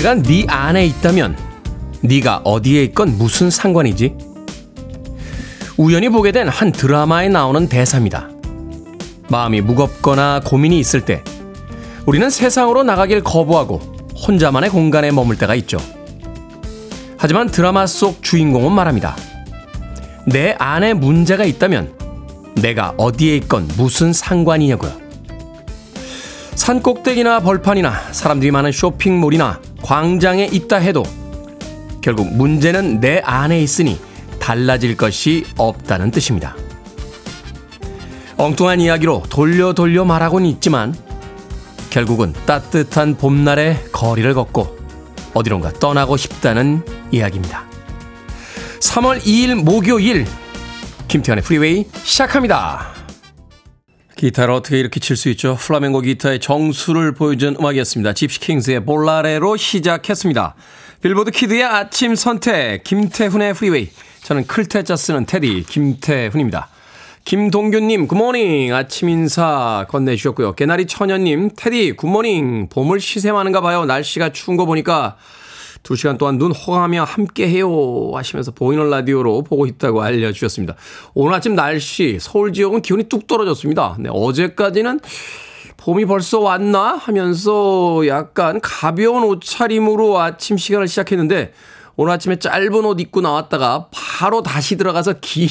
문제가 네 안에 있다면 네가 어디에 있건 무슨 상관이지? 우연히 보게 된 한 드라마에 나오는 대사입니다. 마음이 무겁거나 고민이 있을 때 우리는 세상으로 나가길 거부하고 혼자만의 공간에 머물 때가 있죠. 하지만 드라마 속 주인공은 말합니다. 내 안에 문제가 있다면 내가 어디에 있건 무슨 상관이냐고요. 산 꼭대기나 벌판이나 사람들이 많은 쇼핑몰이나 광장에 있다 해도 결국 문제는 내 안에 있으니 달라질 것이 없다는 뜻입니다. 엉뚱한 이야기로 돌려 돌려 말하고는 있지만 결국은 따뜻한 봄날의 거리를 걷고 어디론가 떠나고 싶다는 이야기입니다. 3월 2일 목요일 김태현의 프리웨이 시작합니다. 기타를 어떻게 이렇게 칠 수 있죠? 플라멩고 기타의 정수를 보여준 음악이었습니다. 집시킹스의 Volare로 시작했습니다. 빌보드 kid의 아침 선택 김태훈의 프리웨이 저는 클 태자 쓰는 테디 김태훈입니다. 김동규님 good morning 아침 인사 건네주셨고요. 개나리 처녀님 테디 good morning 봄을 시샘하는가 봐요. 날씨가 추운 거 보니까 2시간 동안 눈 호강하며 함께해요 하시면서 보이는 라디오로 보고 있다고 알려주셨습니다. 오늘 아침 날씨 서울 지역은 기온이 뚝 떨어졌습니다. 네, 어제까지는 봄이 벌써 왔나 하면서 약간 가벼운 옷차림으로 아침 시간을 시작했는데 오늘 아침에 짧은 옷 입고 나왔다가 바로 다시 들어가서 긴,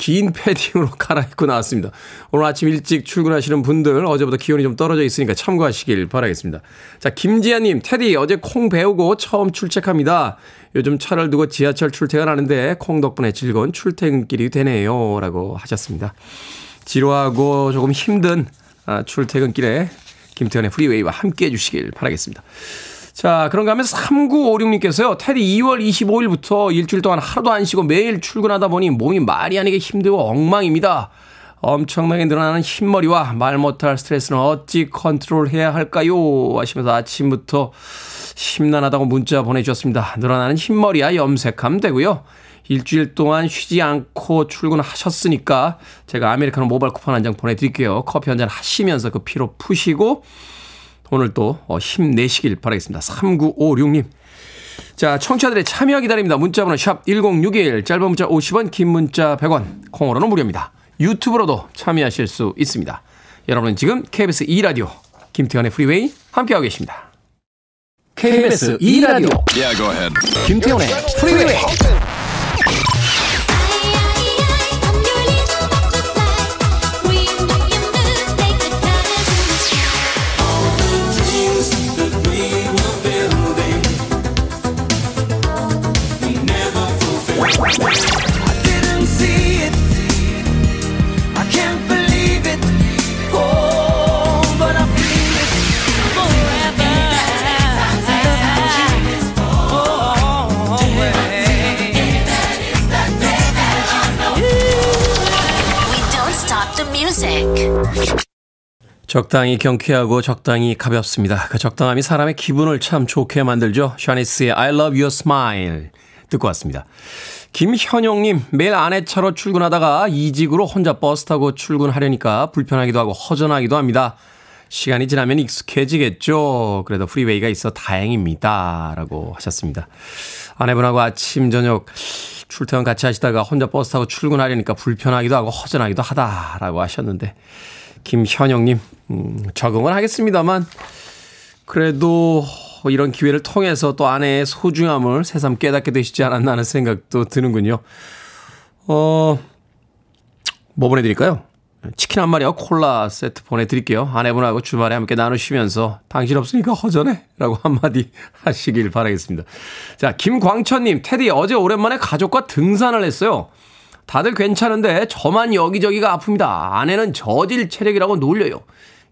긴 패딩으로 갈아입고 나왔습니다. 오늘 아침 일찍 출근하시는 분들 어제보다 기온이 좀 떨어져 있으니까 참고하시길 바라겠습니다. 자, 김지아님, 테디 어제 콩 배우고 처음 출첵합니다. 요즘 차를 두고 지하철 출퇴근하는데 콩 덕분에 즐거운 출퇴근길이 되네요. 라고 하셨습니다. 지루하고 조금 힘든 아, 출퇴근길에 김태현의 프리웨이와 함께 해주시길 바라겠습니다. 자, 그런가 하면 3956님께서요, 테디 2월 25일부터 일주일 동안 하루도 안 쉬고 매일 출근하다 보니 몸이 말이 아니게 힘들고 엉망입니다. 엄청나게 늘어나는 흰머리와 말 못할 스트레스는 어찌 컨트롤해야 할까요? 하시면서 아침부터 심란하다고 문자 보내주셨습니다. 늘어나는 흰머리야 염색하면 되고요. 일주일 동안 쉬지 않고 출근하셨으니까 제가 아메리카노 모바일 쿠폰 한 장 보내드릴게요. 커피 한 잔 하시면서 그 피로 푸시고 오늘 또 어, 힘내시길 바라겠습니다. 3956님. 자, 청취자들의 참여 기다립니다. 문자번호 샵 1061, 짧은 문자 50원, 긴 문자 100원, 콩으로는 무료입니다. 유튜브로도 참여하실 수 있습니다. 여러분은 지금 KBS 2라디오 김태현의 프리웨이 함께하고 계십니다. KBS 2라디오 yeah, 김태현의 프리웨이 적당히 경쾌하고 적당히 가볍습니다. 그 적당함이 사람의 기분을 참 좋게 만들죠. 샤니스의 I love your smile 듣고 왔습니다. 김현용님, 매일 아내 차로 출근하다가 이직으로 혼자 버스 타고 출근하려니까 불편하기도 하고 허전하기도 합니다. 시간이 지나면 익숙해지겠죠. 그래도 프리웨이가 있어 다행입니다. 라고 하셨습니다. 아내분하고 아침, 저녁 출퇴근 같이 하시다가 혼자 버스 타고 출근하려니까 불편하기도 하고 허전하기도 하다라고 하셨는데, 김현영님, 음, 적응을 하겠습니다만, 그래도 이런 기회를 통해서 또 아내의 소중함을 새삼 깨닫게 되시지 않았나 하는 생각도 드는군요. 어, 뭐 보내드릴까요? 치킨 한 마리와 콜라 세트 보내드릴게요. 아내분하고 주말에 함께 나누시면서 당신 없으니까 허전해. 라고 한마디 하시길 바라겠습니다. 자, 김광천님, 테디 어제 오랜만에 가족과 등산을 했어요. 다들 괜찮은데 저만 여기저기가 아픕니다. 아내는 저질 체력이라고 놀려요.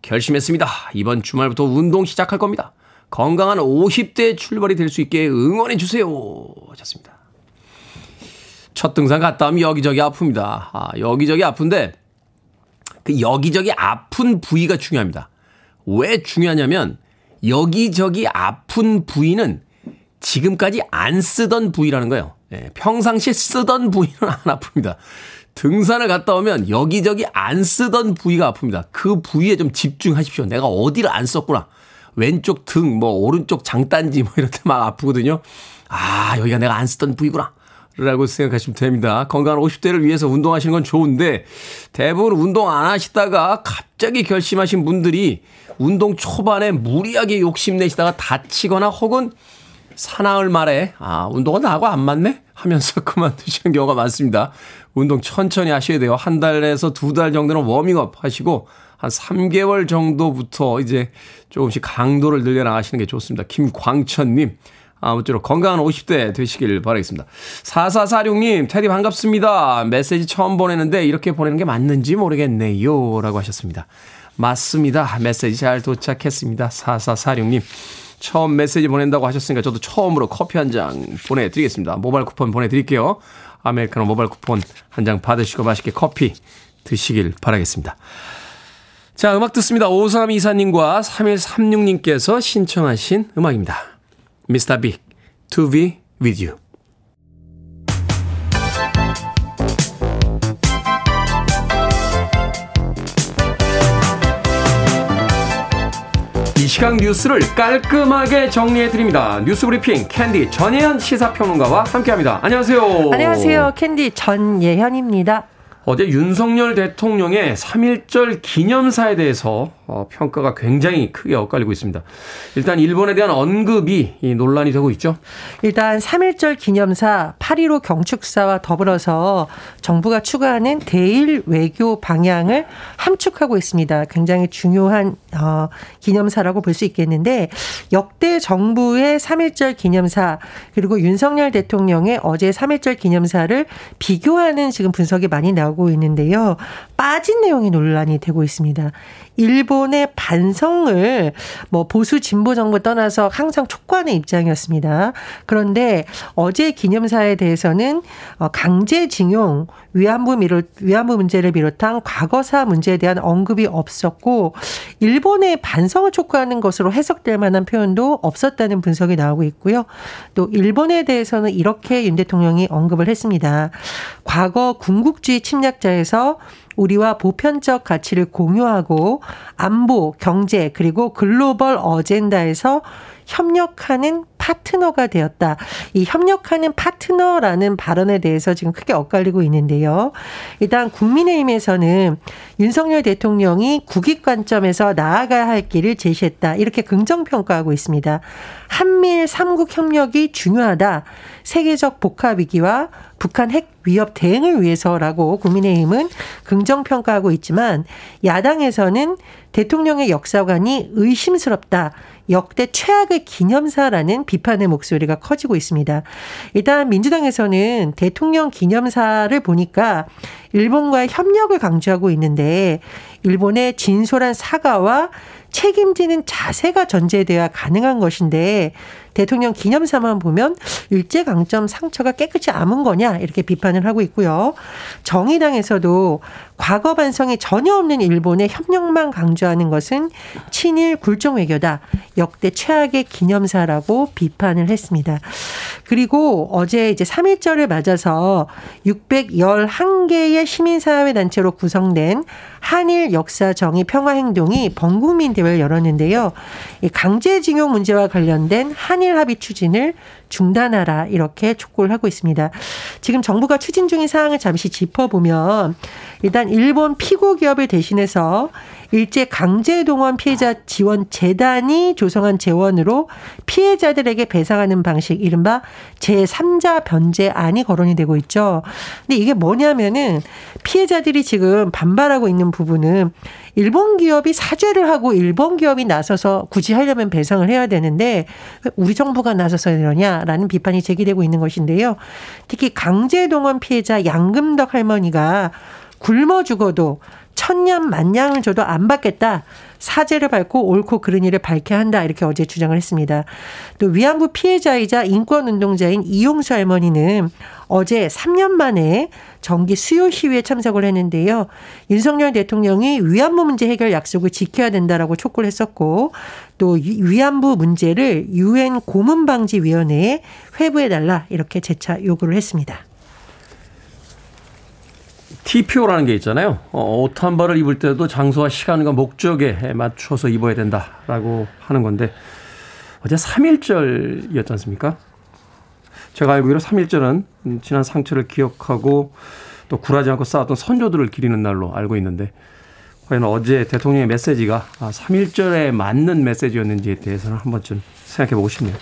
결심했습니다. 이번 주말부터 운동 시작할 겁니다. 건강한 50대 출발이 될 수 있게 응원해 주세요. 하셨습니다. 첫 등산 갔다 오면 여기저기 아픕니다. 아, 여기저기 아픈데 그 여기저기 아픈 부위가 중요합니다. 왜 중요하냐면 여기저기 아픈 부위는 지금까지 안 쓰던 부위라는 거예요. 예, 평상시에 쓰던 부위는 안 아픕니다. 등산을 갔다 오면 여기저기 안 쓰던 부위가 아픕니다. 그 부위에 좀 집중하십시오. 내가 어디를 안 썼구나. 왼쪽 등, 뭐 오른쪽 장단지 뭐때막 아프거든요. 아, 여기가 내가 안 쓰던 부위구나. 라고 생각하시면 됩니다. 건강한 50대를 위해서 운동하시는 건 좋은데 대부분 운동 안 하시다가 갑자기 결심하신 분들이 운동 초반에 무리하게 욕심내시다가 다치거나 혹은 사나흘 말에 아, 운동은 나하고 안 맞네? 하면서 그만두시는 경우가 많습니다. 운동 천천히 하셔야 돼요. 한 달에서 두 달 정도는 워밍업 하시고 한 3개월 정도부터 이제 조금씩 강도를 늘려 나가시는 게 좋습니다. 김광천님. 아무쪼록 건강한 50대 되시길 바라겠습니다. 4446님, 테디 반갑습니다. 메시지 처음 보내는데 이렇게 보내는 게 맞는지 모르겠네요. 라고 하셨습니다. 맞습니다. 메시지 잘 도착했습니다. 4446님. 처음 메시지 보낸다고 하셨으니까 저도 처음으로 커피 한 잔 보내드리겠습니다. 모바일 쿠폰 보내드릴게요. 아메리카노 모바일 쿠폰 한 장 받으시고 맛있게 커피 드시길 바라겠습니다. 자, 음악 듣습니다. 5324님과 3136님께서 신청하신 음악입니다. Mr. Big, To Be With You. 시각 뉴스를 깔끔하게 정리해드립니다. 뉴스 브리핑 캔디 전예현 시사평론가와 함께합니다. 안녕하세요. 안녕하세요. 캔디 전예현입니다. 어제 윤석열 대통령의 3.1절 기념사에 대해서 어, 평가가 굉장히 크게 엇갈리고 있습니다. 일단 일본에 대한 언급이 논란이 되고 있죠. 일단 3.1절 기념사 8.15 경축사와 더불어서 정부가 추구하는 대일 외교 방향을 함축하고 있습니다. 굉장히 중요한 어, 기념사라고 볼 수 있겠는데 역대 정부의 3.1절 기념사 그리고 윤석열 대통령의 어제 3.1절 기념사를 비교하는 지금 분석이 많이 나오고 있는데요. 빠진 내용이 논란이 되고 있습니다. 일본의 반성을 뭐 보수 진보 정부 떠나서 항상 촉구하는 입장이었습니다. 그런데 어제 기념사에 대해서는 어, 강제징용, 위안부 미로, 위안부 문제를 비롯한 과거사 문제에 대한 언급이 없었고 일본의 반성을 촉구하는 것으로 해석될 만한 표현도 없었다는 분석이 나오고 있고요. 또 일본에 대해서는 이렇게 윤 대통령이 언급을 했습니다. 과거 군국주의 침략자에서 우리와 보편적 가치를 공유하고 안보, 경제, 그리고 글로벌 어젠다에서 협력하는 파트너가 되었다. 이 협력하는 파트너라는 발언에 대해서 지금 크게 엇갈리고 있는데요. 일단 국민의힘에서는 윤석열 대통령이 국익 관점에서 나아가야 할 길을 제시했다. 이렇게 긍정 평가하고 있습니다. 한미일 삼국 협력이 중요하다. 세계적 복합 위기와 북한 핵 위협 대응을 위해서라고 국민의힘은 긍정 평가하고 있지만 야당에서는 대통령의 역사관이 의심스럽다. 역대 최악의 기념사라는 비판의 목소리가 커지고 있습니다. 일단 민주당에서는 대통령 기념사를 보니까 일본과의 협력을 강조하고 있는데 일본의 진솔한 사과와 책임지는 자세가 전제돼야 가능한 것인데 대통령 기념사만 보면 일제 강점 상처가 깨끗이 아문 거냐 이렇게 비판을 하고 있고요. 정의당에서도 과거 반성이 전혀 없는 일본의 협력만 강조하는 것은 친일 굴종 외교다. 역대 최악의 기념사라고 비판을 했습니다. 그리고 어제 이제 3.1절을 맞아서 611개의 시민사회 단체로 구성된 한일 역사 정의 평화 행동이 범국민 대회를 열었는데요. 강제징용 문제와 관련된 한일 합의 추진을 중단하라 이렇게 촉구를 하고 있습니다. 지금 정부가 추진 중인 사항을 잠시 짚어보면 일단 일본 피고 기업을 대신해서 일제 강제 동원 피해자 지원 재단이 조성한 재원으로 피해자들에게 배상하는 방식 이른바 제3자 변제안이 거론이 되고 있죠. 근데 이게 뭐냐면은 피해자들이 지금 반발하고 있는 부분은 일본 기업이 사죄를 하고 일본 기업이 나서서 굳이 하려면 배상을 해야 되는데 우리 정부가 나서서 이러냐라는 비판이 제기되고 있는 것인데요. 특히 강제 동원 피해자 양금덕 할머니가 굶어 죽어도 천냥 만냥을 줘도 안 받겠다. 사죄를 밟고 옳고 그른 일을 밝혀야 한다. 이렇게 어제 주장을 했습니다. 또 위안부 피해자이자 인권운동자인 이용수 할머니는 어제 3년 만에 정기 수요 시위에 참석을 했는데요. 윤석열 대통령이 위안부 문제 해결 약속을 지켜야 된다라고 촉구를 했었고 또 위안부 문제를 유엔 고문 방지 위원회에 회부해 달라 이렇게 재차 요구를 했습니다. TPO라는 게 있잖아요. 어, 옷한 벌을 입을 때도 장소와 시간과 목적에 맞춰서 입어야 된다라고 하는 건데 어제 3일절이었지 않습니까? 제가 알기로 3일절은 지난 상처를 기억하고 또 굴하지 않고 싸웠던 선조들을 기리는 날로 알고 있는데 과연 어제 대통령의 메시지가 3일절에 맞는 메시지였는지에 대해서는 한 번쯤 생각해 보고 싶네요.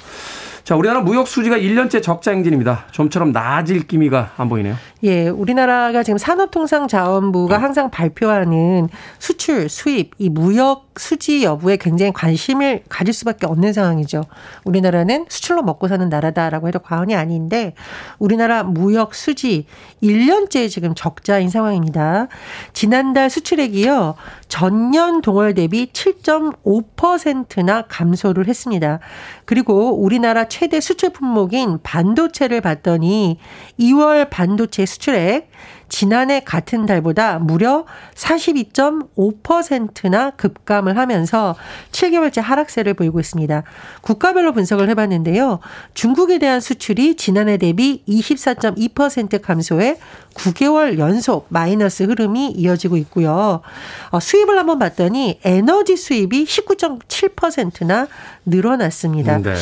자, 우리나라 무역 수지가 1년째 적자 행진입니다. 좀처럼 나아질 기미가 안 보이네요. 예, 우리나라가 지금 산업통상자원부가 항상 발표하는 수출, 수입, 이 무역 수지 여부에 굉장히 관심을 가질 수밖에 없는 상황이죠. 우리나라는 수출로 먹고 사는 나라다라고 해도 과언이 아닌데 우리나라 무역 수지 1년째 지금 적자인 상황입니다. 지난달 수출액이요. 전년 동월 대비 7.5%나 감소를 했습니다. 그리고 우리나라 최대 수출 품목인 반도체를 봤더니 2월 반도체 수출액 지난해 같은 달보다 무려 42.5%나 급감을 하면서 7개월째 하락세를 보이고 있습니다. 국가별로 분석을 해봤는데요. 중국에 대한 수출이 지난해 대비 24.2% 감소해 9개월 연속 마이너스 흐름이 이어지고 있고요. 어, 수입을 한번 봤더니 에너지 수입이 19.7%나 늘어났습니다. 네.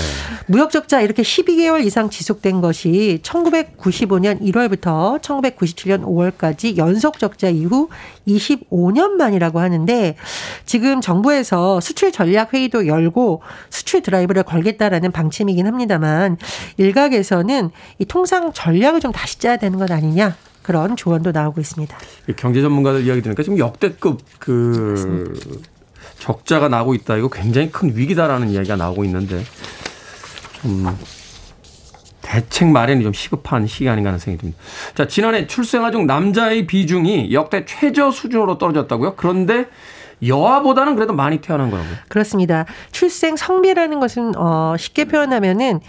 무역 적자 이렇게 12개월 이상 지속된 것이 1995년 1월부터 1997년 5월까지 연속 적자 이후 25년 만이라고 하는데 지금 정부에서 수출 전략 회의도 열고 수출 드라이브를 걸겠다라는 방침이긴 합니다만 일각에서는 이 통상 전략을 좀 다시 짜야 되는 것 아니냐 그런 조언도 나오고 있습니다. 경제 전문가들 이야기 들으니까 지금 역대급 그 적자가 나고 있다. 이거 굉장히 큰 위기다라는 이야기가 나오고 있는데 좀 대책 마련이 좀 시급한 시기 아닌가 하는 생각이 듭니다. 자, 지난해 출생아 중 남자의 비중이 역대 최저 수준으로 떨어졌다고요? 그런데 여아보다는 그래도 많이 태어난 거라고요? 그렇습니다. 출생 성비라는 것은 어 쉽게 표현하면은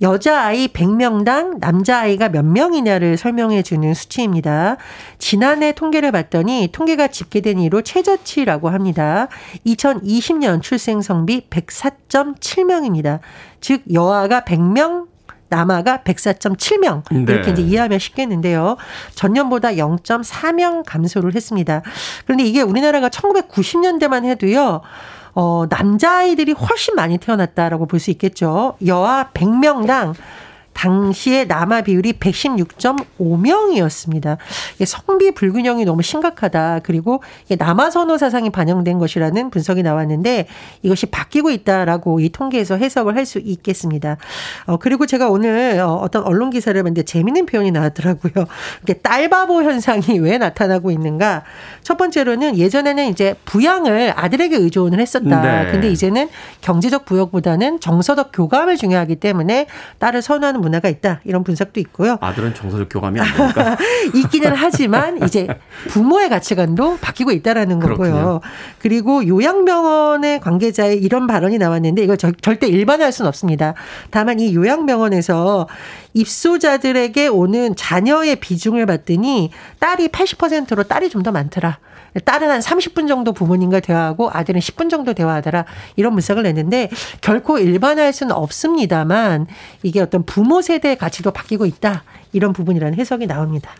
여자아이 100명당 남자아이가 몇 명이냐를 설명해 주는 수치입니다. 지난해 통계를 봤더니 통계가 집계된 이로 최저치라고 합니다. 2020년 출생 성비 104.7명입니다. 즉 여아가 100명 남아가 104.7명 이렇게 네. 이제 이해하면 쉽겠는데요. 전년보다 0.4명 감소를 했습니다. 그런데 이게 우리나라가 1990년대만 해도요. 어, 남자아이들이 훨씬 많이 태어났다라고 볼 수 있겠죠. 여아 100명당 당시에 남아 비율이 116.5명이었습니다. 성비 불균형이 너무 심각하다. 그리고 남아 선호 사상이 반영된 것이라는 분석이 나왔는데 이것이 바뀌고 있다라고 이 통계에서 해석을 할 수 있겠습니다. 어, 그리고 제가 오늘 어, 어떤 언론 기사를 봤는데 재미있는 표현이 나왔더라고요. 이게 딸바보 현상이 왜 나타나고 있는가? 첫 번째로는 예전에는 이제 부양을 아들에게 의존을 했었다. 네. 근데 이제는 경제적 부역보다는 정서적 교감을 중요하기 때문에 딸을 선호하는 문화가 있다 이런 분석도 있고요. 아들은 정서적 교감이 안 되니까 있기는 하지만 이제 부모의 가치관도 바뀌고 있다라는 거고요. 그렇군요. 그리고 요양병원의 관계자의 이런 발언이 나왔는데 이걸 절, 절대 일반화할 수는 없습니다. 다만 이 요양병원에서 입소자들에게 오는 자녀의 비중을 봤더니 딸이 80%로 딸이 좀 더 많더라. 딸은 한 30분 정도 부모님과 대화하고 아들은 10분 정도 대화하더라. 이런 분석을 냈는데 결코 일반화할 수는 없습니다만 이게 어떤 부모 세대의 가치도 바뀌고 있다. 이런 부분이라는 해석이 나옵니다.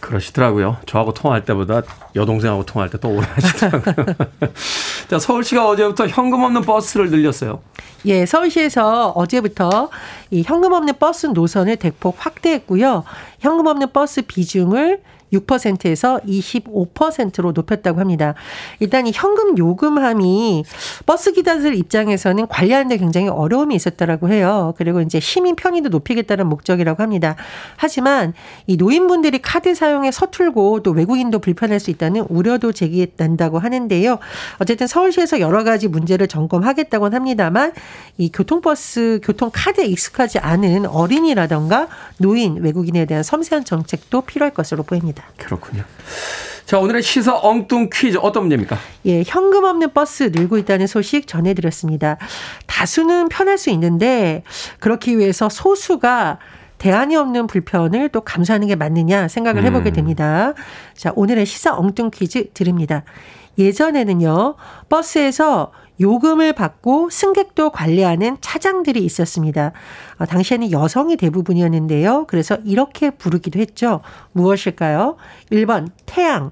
그러시더라고요. 저하고 통화할 때보다 여동생하고 통화할 때더 오래 하시더라고요. 자, 서울시가 어제부터 현금 없는 버스를 늘렸어요. 예, 서울시에서 어제부터 이 현금 없는 버스 노선을 대폭 확대했고요. 현금 없는 버스 비중을 6%에서 25%로 높였다고 합니다. 일단 이 현금 요금함이 버스 기사들 입장에서는 관리하는데 굉장히 어려움이 있었다라고 해요. 그리고 이제 시민 편의도 높이겠다는 목적이라고 합니다. 하지만 이 노인분들이 카드 사용에 서툴고 또 외국인도 불편할 수 있다는 우려도 제기한다고 하는데요. 어쨌든 서울시에서 여러 가지 문제를 점검하겠다고는 합니다만 이 교통버스 교통카드에 익숙하지 않은 어린이라던가 노인 외국인에 대한 섬세한 정책도 필요할 것으로 보입니다. 있습니다. 그렇군요. 자, 오늘의 시사 엉뚱 퀴즈 어떤 문제입니까? 예, 현금 없는 버스 늘고 있다는 소식 전해드렸습니다. 다수는 편할 수 있는데 그렇기 위해서 소수가 대안이 없는 불편을 또 감수하는 게 맞느냐 생각을 해보게 음. 됩니다. 자, 오늘의 시사 엉뚱 퀴즈 드립니다. 예전에는요, 버스에서 요금을 받고 승객도 관리하는 차장들이 있었습니다. 어, 당시에는 여성이 대부분이었는데요. 그래서 이렇게 부르기도 했죠. 무엇일까요? 1번 태양,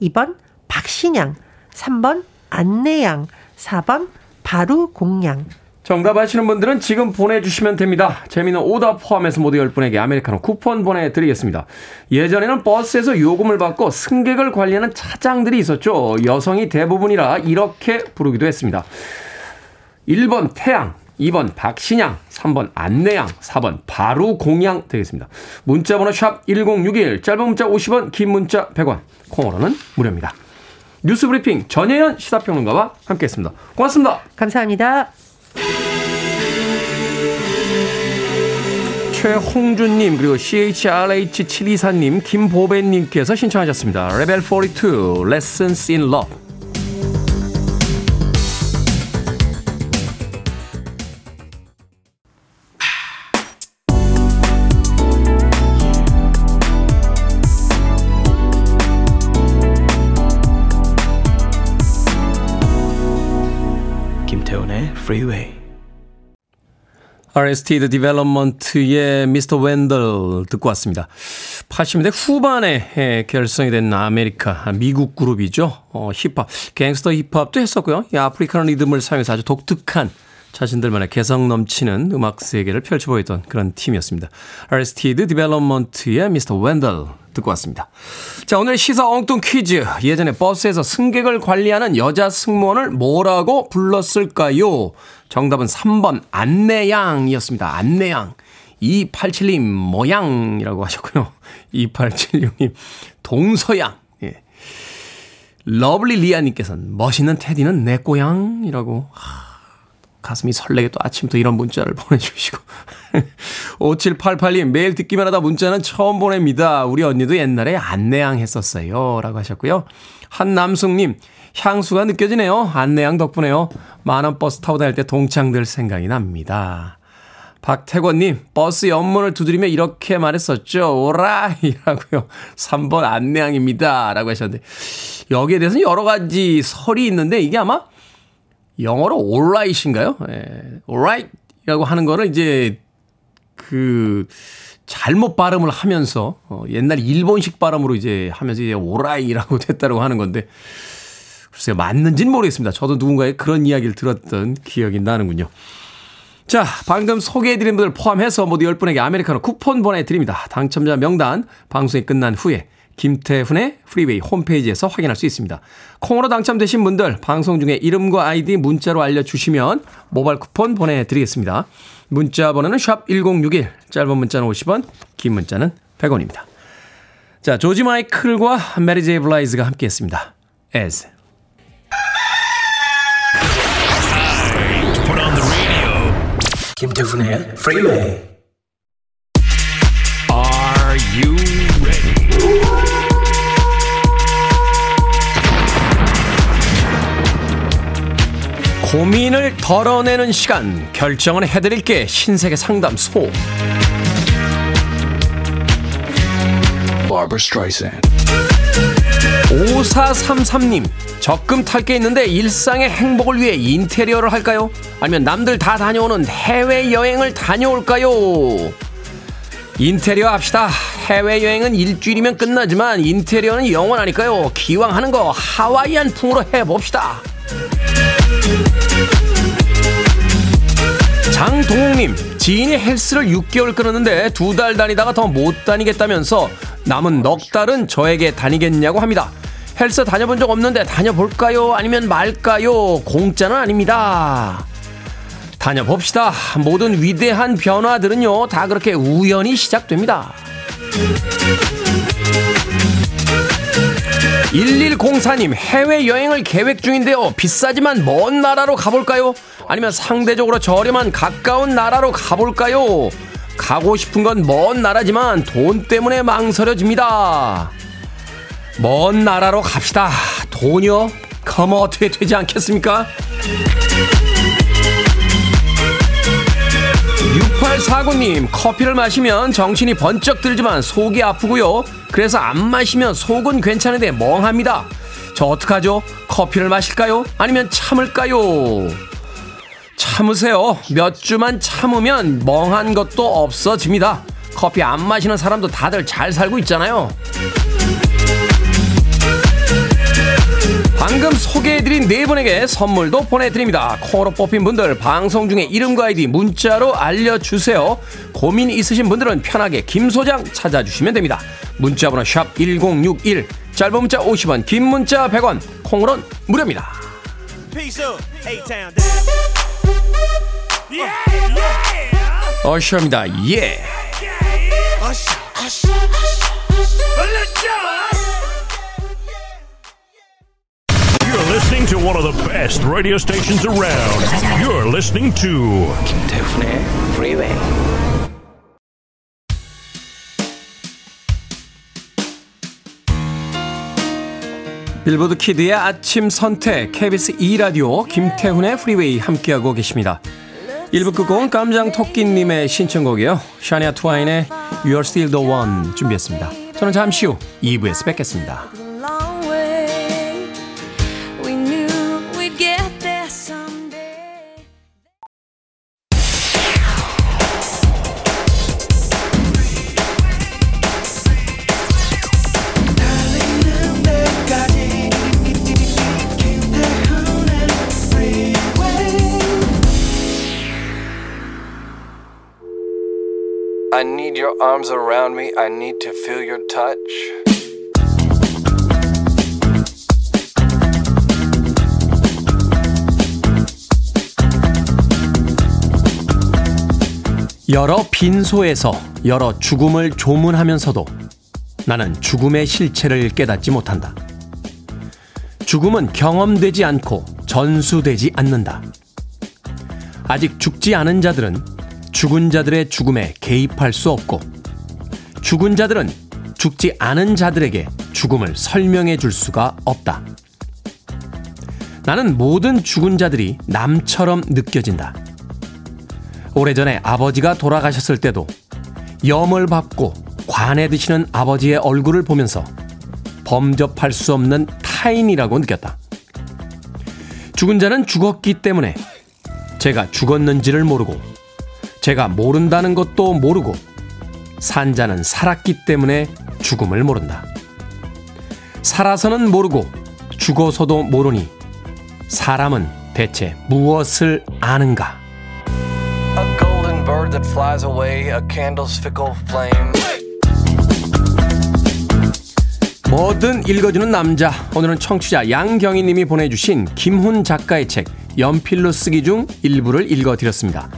2번 박신양, 3번 안내양, 4번 바로 공양. 정답 아시는 분들은 지금 보내주시면 됩니다. 재미는 오답 포함해서 모두 10분에게 아메리카노 쿠폰 보내드리겠습니다. 예전에는 버스에서 요금을 받고 승객을 관리하는 차장들이 있었죠. 여성이 대부분이라 이렇게 부르기도 했습니다. 1번 태양, 2번 박신양, 3번 안내양, 4번 바로 공양 되겠습니다. 문자번호 샵 1061, 짧은 문자 50원, 긴 문자 100원, 콩으로는 무료입니다. 뉴스브리핑 전혜연 시사평론가와 함께했습니다. 고맙습니다. 감사합니다. 최홍준님 그리고 CHRH724님 김보배님께서 신청하셨습니다. 레벨 42 Lessons in Love 김태훈의 Freeway Arrested Development의 Mr. Wendell 듣고 왔습니다. 80년대 후반에 결성이 된 아메리카, 미국 그룹이죠. 어, 힙합, 갱스터 힙합도 했었고요. 이 African 리듬을 사용해서 아주 독특한 자신들만의 개성 넘치는 음악 세계를 펼쳐보였던 그런 팀이었습니다. Arrested Development의 Mr. Wendell 듣고 왔습니다. 자, 오늘 시사 엉뚱 퀴즈. 예전에 버스에서 승객을 관리하는 여자 승무원을 뭐라고 불렀을까요? 정답은 3번 안내양이었습니다. 안내양. 287님 모양이라고 하셨고요. 2876님 동서양. 예. 러블리 리아님께서는 멋있는 테디는 내 꺼양이라고. 하, 가슴이 설레게 또 아침부터 이런 문자를 보내주시고. 5788님 매일 듣기만 하다 문자는 처음 보냅니다. 우리 언니도 옛날에 안내양 했었어요. 라고 하셨고요. 한남숙님 향수가 느껴지네요. 안내양 덕분에요. 만원 버스 타고 다닐 때 동창들 생각이 납니다. 박태권님, 버스 옆문을 두드리며 이렇게 말했었죠. 오라 이라고요. 3번 안내양입니다. 라고 하셨는데, 여기에 대해서는 여러 가지 설이 있는데, 이게 아마 영어로 alright인가요? 예, alright이라고 하는 거를 이제 그 잘못 발음을 하면서 어, 옛날 일본식 발음으로 이제 하면서 이제 alright이라고 됐다고 하는 건데 글쎄요, 맞는지는 모르겠습니다. 저도 누군가의 그런 이야기를 들었던 기억이 나는군요. 자, 방금 소개해드린 분들 포함해서 모두 10분에게 아메리카노 쿠폰 보내드립니다. 당첨자 명단 방송이 끝난 후에 김태훈의 프리웨이 홈페이지에서 확인할 수 있습니다. 콩으로 당첨되신 분들 방송 중에 이름과 아이디 문자로 알려주시면 모바일 쿠폰 보내드리겠습니다. 문자 번호는 샵 1061, 짧은 문자는 50원, 긴 문자는 100원입니다. 자, 조지 마이클과 메리 제이 블라이즈가 함께했습니다. As 김태훈의 프리웨이 Are you 고민을 덜어내는 시간 결정을 해드릴게 신세계 상담소 5433님 적금 탈 게 있는데 일상의 행복을 위해 인테리어를 할까요? 아니면 남들 다 다녀오는 해외여행을 다녀올까요? 인테리어 합시다. 해외여행은 일주일이면 끝나지만 인테리어는 영원 하니까요. 기왕 하는 거 하와이안 풍으로 해봅시다. 장동욱님, 지인이 헬스를 6개월 끊었는데 두 달 다니다가 더 못 다니겠다면서 남은 넉 달은 저에게 다니겠냐고 합니다. 헬스 다녀본 적 없는데 다녀볼까요? 아니면 말까요? 공짜는 아닙니다. 다녀봅시다. 모든 위대한 변화들은요, 다 그렇게 우연히 시작됩니다. 1104님, 해외여행을 계획 중인데요. 비싸지만 먼 나라로 가볼까요? 아니면 상대적으로 저렴한 가까운 나라로 가볼까요? 가고 싶은 건 먼 나라지만 돈 때문에 망설여집니다. 먼 나라로 갑시다. 돈이요? 그럼 어떻게 되지 않겠습니까? 6849님, 커피를 마시면 정신이 번쩍 들지만 속이 아프고요. 그래서 안 마시면 속은 괜찮은데 멍합니다. 저 어떡하죠? 커피를 마실까요? 아니면 참을까요? 참으세요. 몇 주만 참으면 멍한 것도 없어집니다. 커피 안 마시는 사람도 다들 잘 살고 있잖아요. 방금 소개해드린 네 분에게 선물도 보내드립니다. 코로 뽑힌 분들 방송 중에 이름과 아이디 문자로 알려주세요. 고민 있으신 분들은 편하게 김 소장 찾아주시면 됩니다. 문자번호 샵 1061, 짧은 문자 50원, 긴 문자 100원, 콩으로는 무료입니다. 어쇼입니다. 예. You're listening to one of the best radio stations around. You're listening to 김태훈의 Freeway. 빌보드 키드의 아침 선택 KBS 2 라디오 김태훈의 프리웨이 함께하고 계십니다. 1부 끝곡은 깜장 토끼님의 신청곡이요. 샤니아 트와인의 You're Still the One 준비했습니다. 저는 잠시 후 2부에서 뵙겠습니다. Your arms around me. I need to feel your touch. 여러 빈소에서 여러 죽음을 조문하면서도 나는 죽음의 실체를 깨닫지 못한다. 죽음은 경험되지 않고 전수되지 않는다. 아직 죽지 않은 자들은 죽은 자들의 죽음에 개입할 수 없고, 죽은 자들은 죽지 않은 자들에게 죽음을 설명해 줄 수가 없다. 나는 모든 죽은 자들이 남처럼 느껴진다. 오래전에 아버지가 돌아가셨을 때도 염을 받고 관에 드시는 아버지의 얼굴을 보면서 범접할 수 없는 타인이라고 느꼈다. 죽은 자는 죽었기 때문에 제가 죽었는지를 모르고 제가 모른다는 것도 모르고 산 자는 살았기 때문에 죽음을 모른다. 살아서는 모르고 죽어서도 모르니 사람은 대체 무엇을 아는가? A golden bird that flies away, a candle's fickle flame. 뭐든 읽어주는 남자. 오늘은 청취자 양경희 님이 보내주신 김훈 작가의 책 연필로 쓰기 중 일부를 읽어드렸습니다.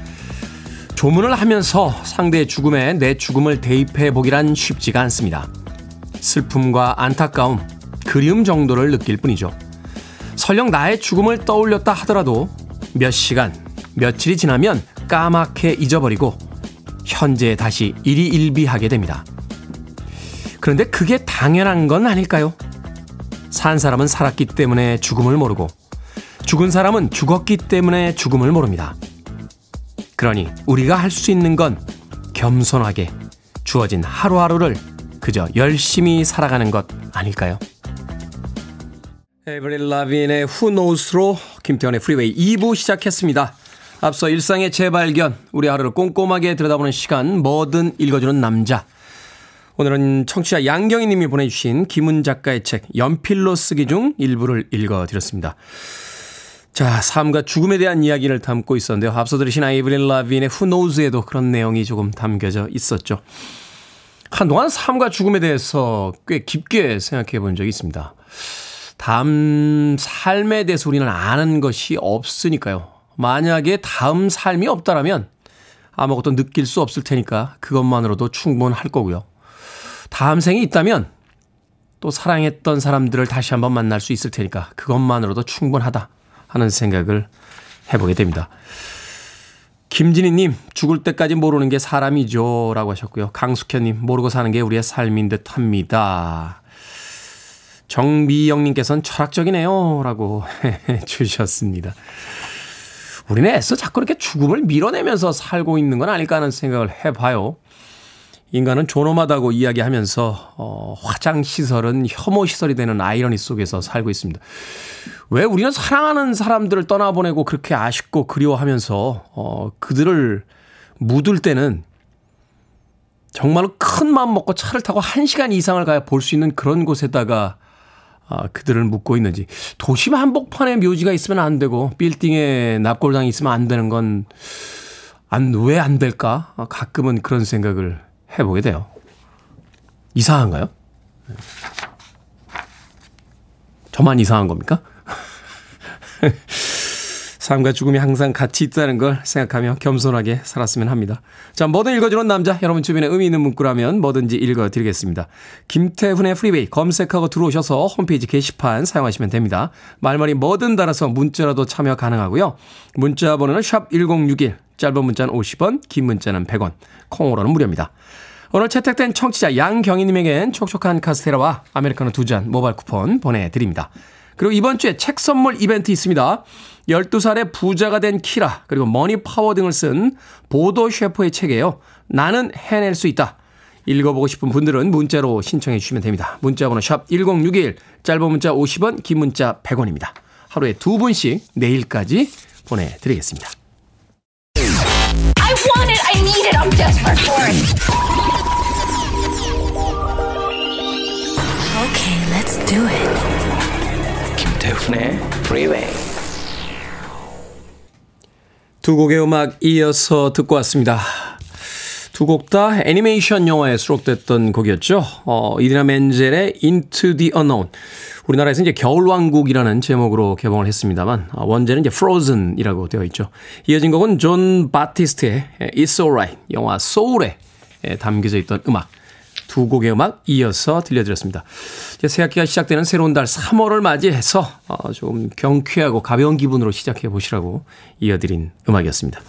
조문을 하면서 상대의 죽음에 내 죽음을 대입해 보기란 쉽지가 않습니다. 슬픔과 안타까움, 그리움 정도를 느낄 뿐이죠. 설령 나의 죽음을 떠올렸다 하더라도 몇 시간, 며칠이 지나면 까맣게 잊어버리고 현재에 다시 일희일비하게 됩니다. 그런데 그게 당연한 건 아닐까요? 산 사람은 살았기 때문에 죽음을 모르고 죽은 사람은 죽었기 때문에 죽음을 모릅니다. 그러니 우리가 할 수 있는 건 겸손하게 주어진 하루하루를 그저 열심히 살아가는 것 아닐까요? 에브릴 라빈의 Who Knows로 김태현의 프리웨이 2부 시작했습니다. 앞서 일상의 재발견, 우리 하루를 꼼꼼하게 들여다보는 시간, 뭐든 읽어주는 남자. 오늘은 청취자 양경희 님이 보내주신 김은 작가의 책 연필로 쓰기 중 일부를 읽어드렸습니다. 자, 삶과 죽음에 대한 이야기를 담고 있었는데요. 앞서 들으신 아이브릴 라빈의 Who Knows에도 그런 내용이 조금 담겨져 있었죠. 한동안 삶과 죽음에 대해서 꽤 깊게 생각해 본 적이 있습니다. 다음 삶에 대해서 우리는 아는 것이 없으니까요. 만약에 다음 삶이 없다라면 아무것도 느낄 수 없을 테니까 그것만으로도 충분할 거고요. 다음 생이 있다면 또 사랑했던 사람들을 다시 한번 만날 수 있을 테니까 그것만으로도 충분하다 하는 생각을 해보게 됩니다. 김진희님, 죽을 때까지 모르는 게 사람이죠. 라고 하셨고요. 강숙현님, 모르고 사는 게 우리의 삶인 듯 합니다. 정미영님께서는 철학적이네요. 라고 해주셨습니다. 우리는 애써 자꾸 이렇게 죽음을 밀어내면서 살고 있는 건 아닐까 하는 생각을 해봐요. 인간은 존엄하다고 이야기하면서 어, 화장 시설은 혐오 시설이 되는 아이러니 속에서 살고 있습니다. 왜 우리는 사랑하는 사람들을 떠나보내고 그렇게 아쉽고 그리워하면서 어, 그들을 묻을 때는 정말로 큰 마음 먹고 차를 타고 한 시간 이상을 가야 볼 수 있는 그런 곳에다가 아, 그들을 묻고 있는지 도심 한복판에 묘지가 있으면 안 되고 빌딩에 납골당이 있으면 안 되는 건 안 왜 안 될까? 아, 가끔은 그런 생각을 해보게 돼요. 이상한가요? 저만 이상한 겁니까? 삶과 죽음이 항상 같이 있다는 걸 생각하며 겸손하게 살았으면 합니다. 자, 뭐든 읽어주는 남자, 여러분 주변에 의미 있는 문구라면 뭐든지 읽어드리겠습니다. 김태훈의 프리웨이 검색하고 들어오셔서 홈페이지 게시판 사용하시면 됩니다. 말머리 뭐든 달아서 문자라도 참여 가능하고요. 문자 번호는 샵 1061, 짧은 문자는 50원, 긴 문자는 100원, 콩으로는 무료입니다. 오늘 채택된 청취자 양경희님에겐 촉촉한 카스테라와 아메리카노 두 잔 모바일 쿠폰 보내드립니다. 그리고 이번 주에 책 선물 이벤트 있습니다. 12살에 부자가 된 키라, 그리고 머니 파워 등을 쓴 보도 섀퍼의 책이에요. 나는 해낼 수 있다. 읽어보고 싶은 분들은 문자로 신청해 주시면 됩니다. 문자번호 샵 1061, 짧은 문자 50원, 긴 문자 100원입니다. 하루에 두 분씩 내일까지 보내드리겠습니다. Okay, let's do it. 김태훈의 Freeway. 두 곡의 음악 이어서 듣고 왔습니다. 두 곡 다 애니메이션 영화에 수록됐던 곡이었죠. 어, 이디나 멘젤의 Into the Unknown. 우리나라에서 이제 겨울왕국이라는 제목으로 개봉을 했습니다만, 어, 원제는 이제 Frozen이라고 되어 있죠. 이어진 곡은 존 바티스트의 It's Alright, 영화 소울에 담겨져 있던 음악. 두 곡의 음악 이어서 들려드렸습니다. 이제 새 학기가 시작되는 새로운 달 3월을 맞이해서 어, 좀 경쾌하고 가벼운 기분으로 시작해 보시라고 이어드린 음악이었습니다.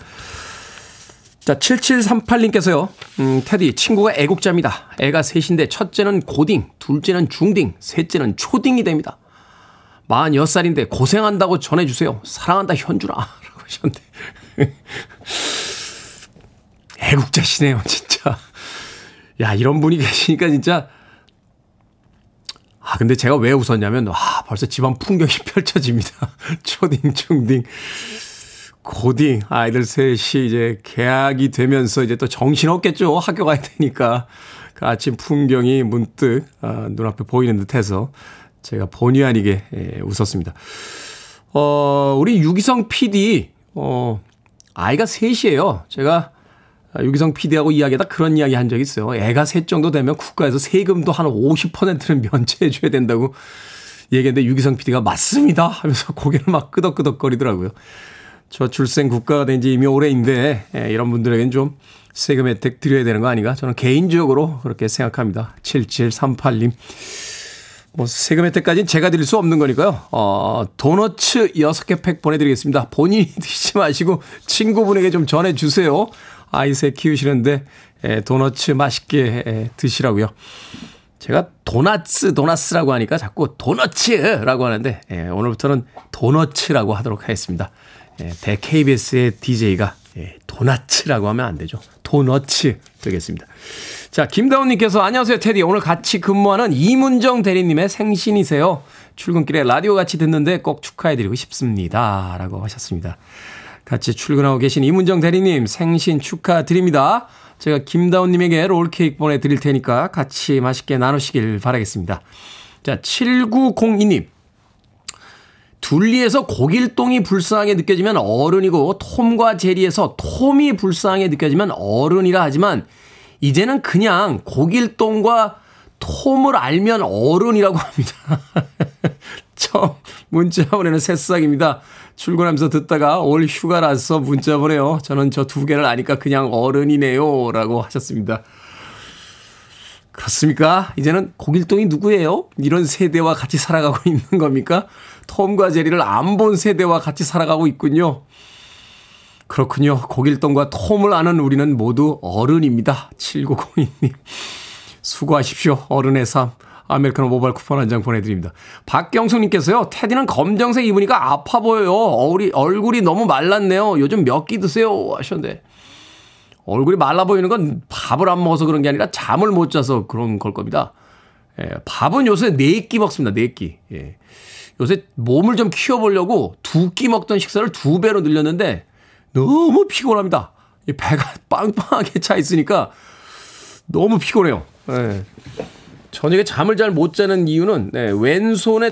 자, 7738님께서요, 음, 테디, 친구가 애국자입니다. 애가 셋인데, 첫째는 고딩, 둘째는 중딩, 셋째는 초딩이 됩니다. 46살인데 고생한다고 전해주세요. 사랑한다, 현준아. 라고 하셨는데. 애국자시네요, 진짜. 야, 이런 분이 계시니까 진짜. 아, 근데 제가 왜 웃었냐면, 와, 벌써 집안 풍경이 펼쳐집니다. 초딩, 중딩, 고딩, 아이들 셋이 이제 개학이 되면서 이제 또 정신없겠죠. 학교 가야 되니까. 그 아침 풍경이 문득 아, 눈앞에 보이는 듯 해서 제가 본의 아니게 예, 웃었습니다. 어, 우리 유기성 PD, 어, 아이가 셋이에요. 제가 아, 유기성 PD하고 이야기하다 그런 이야기 한 적이 있어요. 애가 셋 정도 되면 국가에서 세금도 한 50%는 면제해 줘야 된다고 얘기했는데 유기성 PD가 맞습니다 하면서 고개를 막 끄덕끄덕거리더라고요. 저출생 국가가 된 지 이미 오래인데 예, 이런 분들에겐 좀 세금 혜택 드려야 되는 거 아닌가? 저는 개인적으로 그렇게 생각합니다. 7738님. 뭐 세금 혜택까지는 제가 드릴 수 없는 거니까요. 어, 도너츠 6개 팩 보내드리겠습니다. 본인이 드시지 마시고 친구분에게 좀 전해주세요. 아이새 키우시는데 에, 도너츠 맛있게 에, 드시라고요. 제가 도나츠 도나스라고 하니까 자꾸 도너츠라고 하는데 에, 오늘부터는 도너츠라고 하도록 하겠습니다. 에, 대 KBS의 DJ가 에, 도나츠라고 하면 안 되죠. 도너츠 되겠습니다. 자, 김다운님께서 안녕하세요, 테디. 오늘 같이 근무하는 이문정 대리님의 생신이세요. 출근길에 라디오 같이 듣는데 꼭 축하해드리고 싶습니다. 라고 하셨습니다. 같이 출근하고 계신 이문정 대리님 생신 축하드립니다. 제가 김다운님에게 롤케이크 보내드릴 테니까 같이 맛있게 나누시길 바라겠습니다. 자, 7902님. 둘리에서 고길동이 불쌍하게 느껴지면 어른이고 톰과 제리에서 톰이 불쌍하게 느껴지면 어른이라 하지만 이제는 그냥 고길동과 톰을 알면 어른이라고 합니다. 처음 문자 보내는 새싹입니다. 출근하면서 듣다가 올 휴가라서 문자 보내요. 저는 저 두 개를 아니까 그냥 어른이네요. 라고 하셨습니다. 그렇습니까? 이제는 고길동이 누구예요? 이런 세대와 같이 살아가고 있는 겁니까? 톰과 제리를 안 본 세대와 같이 살아가고 있군요. 그렇군요. 고길동과 톰을 아는 우리는 모두 어른입니다. 7902님. 수고하십시오. 어른의 삶. 아메리카노 모바일 쿠폰 한 장 보내드립니다. 박경숙님께서요, 테디는 검정색 입으니까 아파 보여요. 얼굴이, 얼굴이 너무 말랐네요. 요즘 몇 끼 드세요? 하셨는데. 얼굴이 말라 보이는 건 밥을 안 먹어서 그런 게 아니라 잠을 못 자서 그런 걸 겁니다. 예, 밥은 요새 네 끼 먹습니다. 네 끼. 예. 요새 몸을 좀 키워보려고 두 끼 먹던 식사를 두 배로 늘렸는데 너무 피곤합니다. 이 배가 빵빵하게 차 있으니까 너무 피곤해요. 예. 저녁에 잠을 잘 못 자는 이유는 네, 왼손에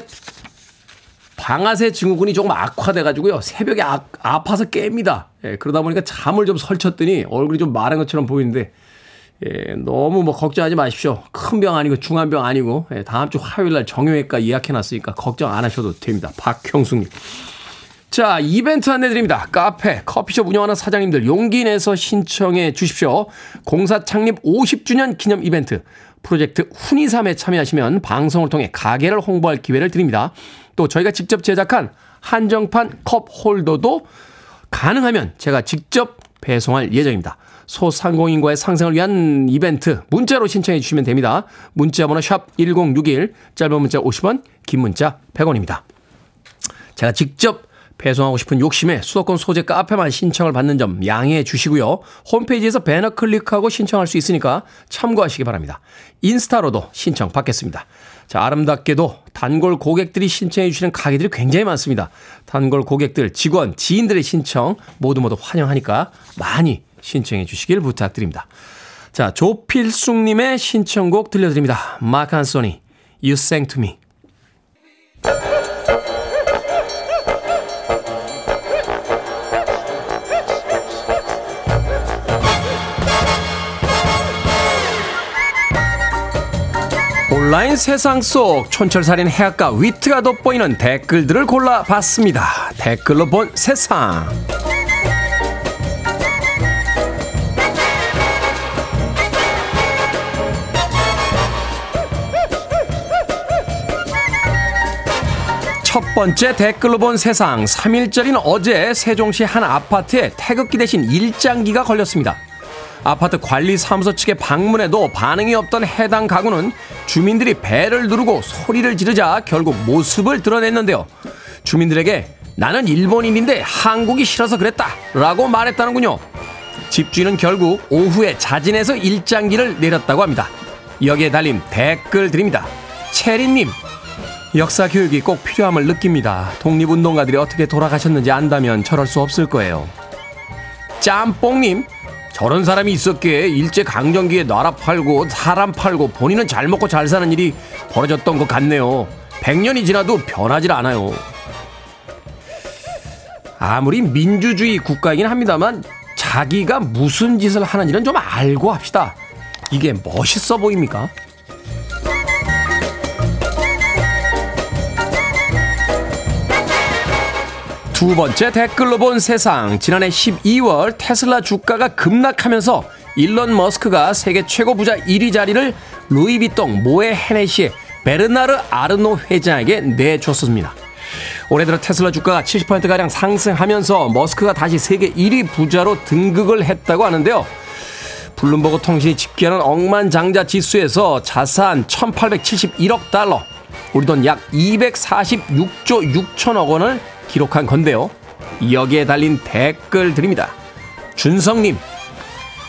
방아쇠 증후군이 조금 악화돼가지고요. 새벽에 아, 아파서 깹니다. 예, 그러다 보니까 잠을 좀 설쳤더니 얼굴이 좀 마른 것처럼 보이는데 예, 너무 뭐 걱정하지 마십시오. 큰 병 아니고 중한 병 아니고 예, 다음 주 화요일 날 정형외과 예약해놨으니까 걱정 안 하셔도 됩니다. 박형숙님. 자, 이벤트 안내 드립니다. 카페, 커피숍 운영하는 사장님들 용기 내서 신청해 주십시오. 공사 창립 50주년 기념 이벤트. 프로젝트 훈이삼에 참여하시면 방송을 통해 가게를 홍보할 기회를 드립니다. 또 저희가 직접 제작한 한정판 컵 홀더도 가능하면 제가 직접 배송할 예정입니다. 소상공인과의 상생을 위한 이벤트 문자로 신청해 주시면 됩니다. 문자 번호 샵 1061, 짧은 문자 50원, 긴 문자 100원입니다. 제가 직접 배송하고 싶은 욕심에 수도권 소재 카페만 신청을 받는 점 양해해 주시고요. 홈페이지에서 배너 클릭하고 신청할 수 있으니까 참고하시기 바랍니다. 인스타로도 신청 받겠습니다. 자, 아름답게도 단골 고객들이 신청해 주시는 가게들이 굉장히 많습니다. 단골 고객들, 직원, 지인들의 신청 모두 모두 환영하니까 많이 신청해 주시길 부탁드립니다. 자, 조필숙님의 신청곡 들려드립니다. 마크 안소니, You Sang To Me. 온라인 세상 속 촌철살인 해악과 위트가 돋보이는 댓글들을 골라봤습니다. 댓글로 본 세상. 첫 번째 댓글로 본 세상. 3일절인 어제 세종시 한 아파트에 태극기 대신 일장기가 걸렸습니다. 아파트 관리 사무소 측에 방문해도 반응이 없던 해당 가구는 주민들이 배를 누르고 소리를 지르자 결국 모습을 드러냈는데요. 주민들에게 나는 일본인인데 한국이 싫어서 그랬다 라고 말했다는군요. 집주인은 결국 오후에 자진해서 일장기를 내렸다고 합니다. 여기에 달린 댓글 드립니다. 체리님, 역사 교육이 꼭 필요함을 느낍니다. 독립운동가들이 어떻게 돌아가셨는지 안다면 저럴 수 없을 거예요. 짬뽕님, 저런 사람이 있었기에 일제 강점기에 나라 팔고 사람 팔고 본인은 잘 먹고 잘 사는 일이 벌어졌던 것 같네요. 100년이 지나도 변하질 않아요. 아무리 민주주의 국가이긴 합니다만 자기가 무슨 짓을 하는지는 좀 알고 합시다. 이게 멋있어 보입니까? 두 번째 댓글로 본 세상. 지난해 12월 테슬라 주가가 급락하면서 일론 머스크가 세계 최고 부자 1위 자리를 루이비통 모에 헤네시의 베르나르 아르노 회장에게 내줬습니다. 올해 들어 테슬라 주가가 70%가량 상승하면서 머스크가 다시 세계 1위 부자로 등극을 했다고 하는데요. 블룸버그 통신이 집계하는 억만장자 지수에서 자산 1871억 달러, 우리 돈 약 246조 6천억 원을 기록한 건데요. 여기에 달린 댓글 드립니다. 준성님,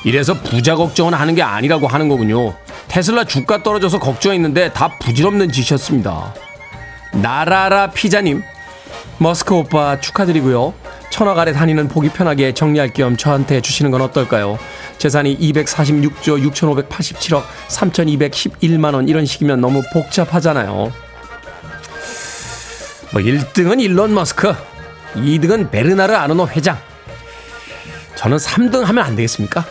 이래서 부자 걱정은 하는 게 아니라고 하는 거군요. 테슬라 주가 떨어져서 걱정했는데 다 부질없는 짓이었습니다. 나라라 피자님, 머스크 오빠 축하드리고요. 천억 아래 다니는 보기 편하게 정리할 겸 저한테 주시는 건 어떨까요? 재산이 246조 6,587억 3,211만 원 이런 식이면 너무 복잡하잖아요. 뭐 1등은 일론 머스크, 2등은 베르나르 아르노 회장. 저는 3등 하면 안 되겠습니까?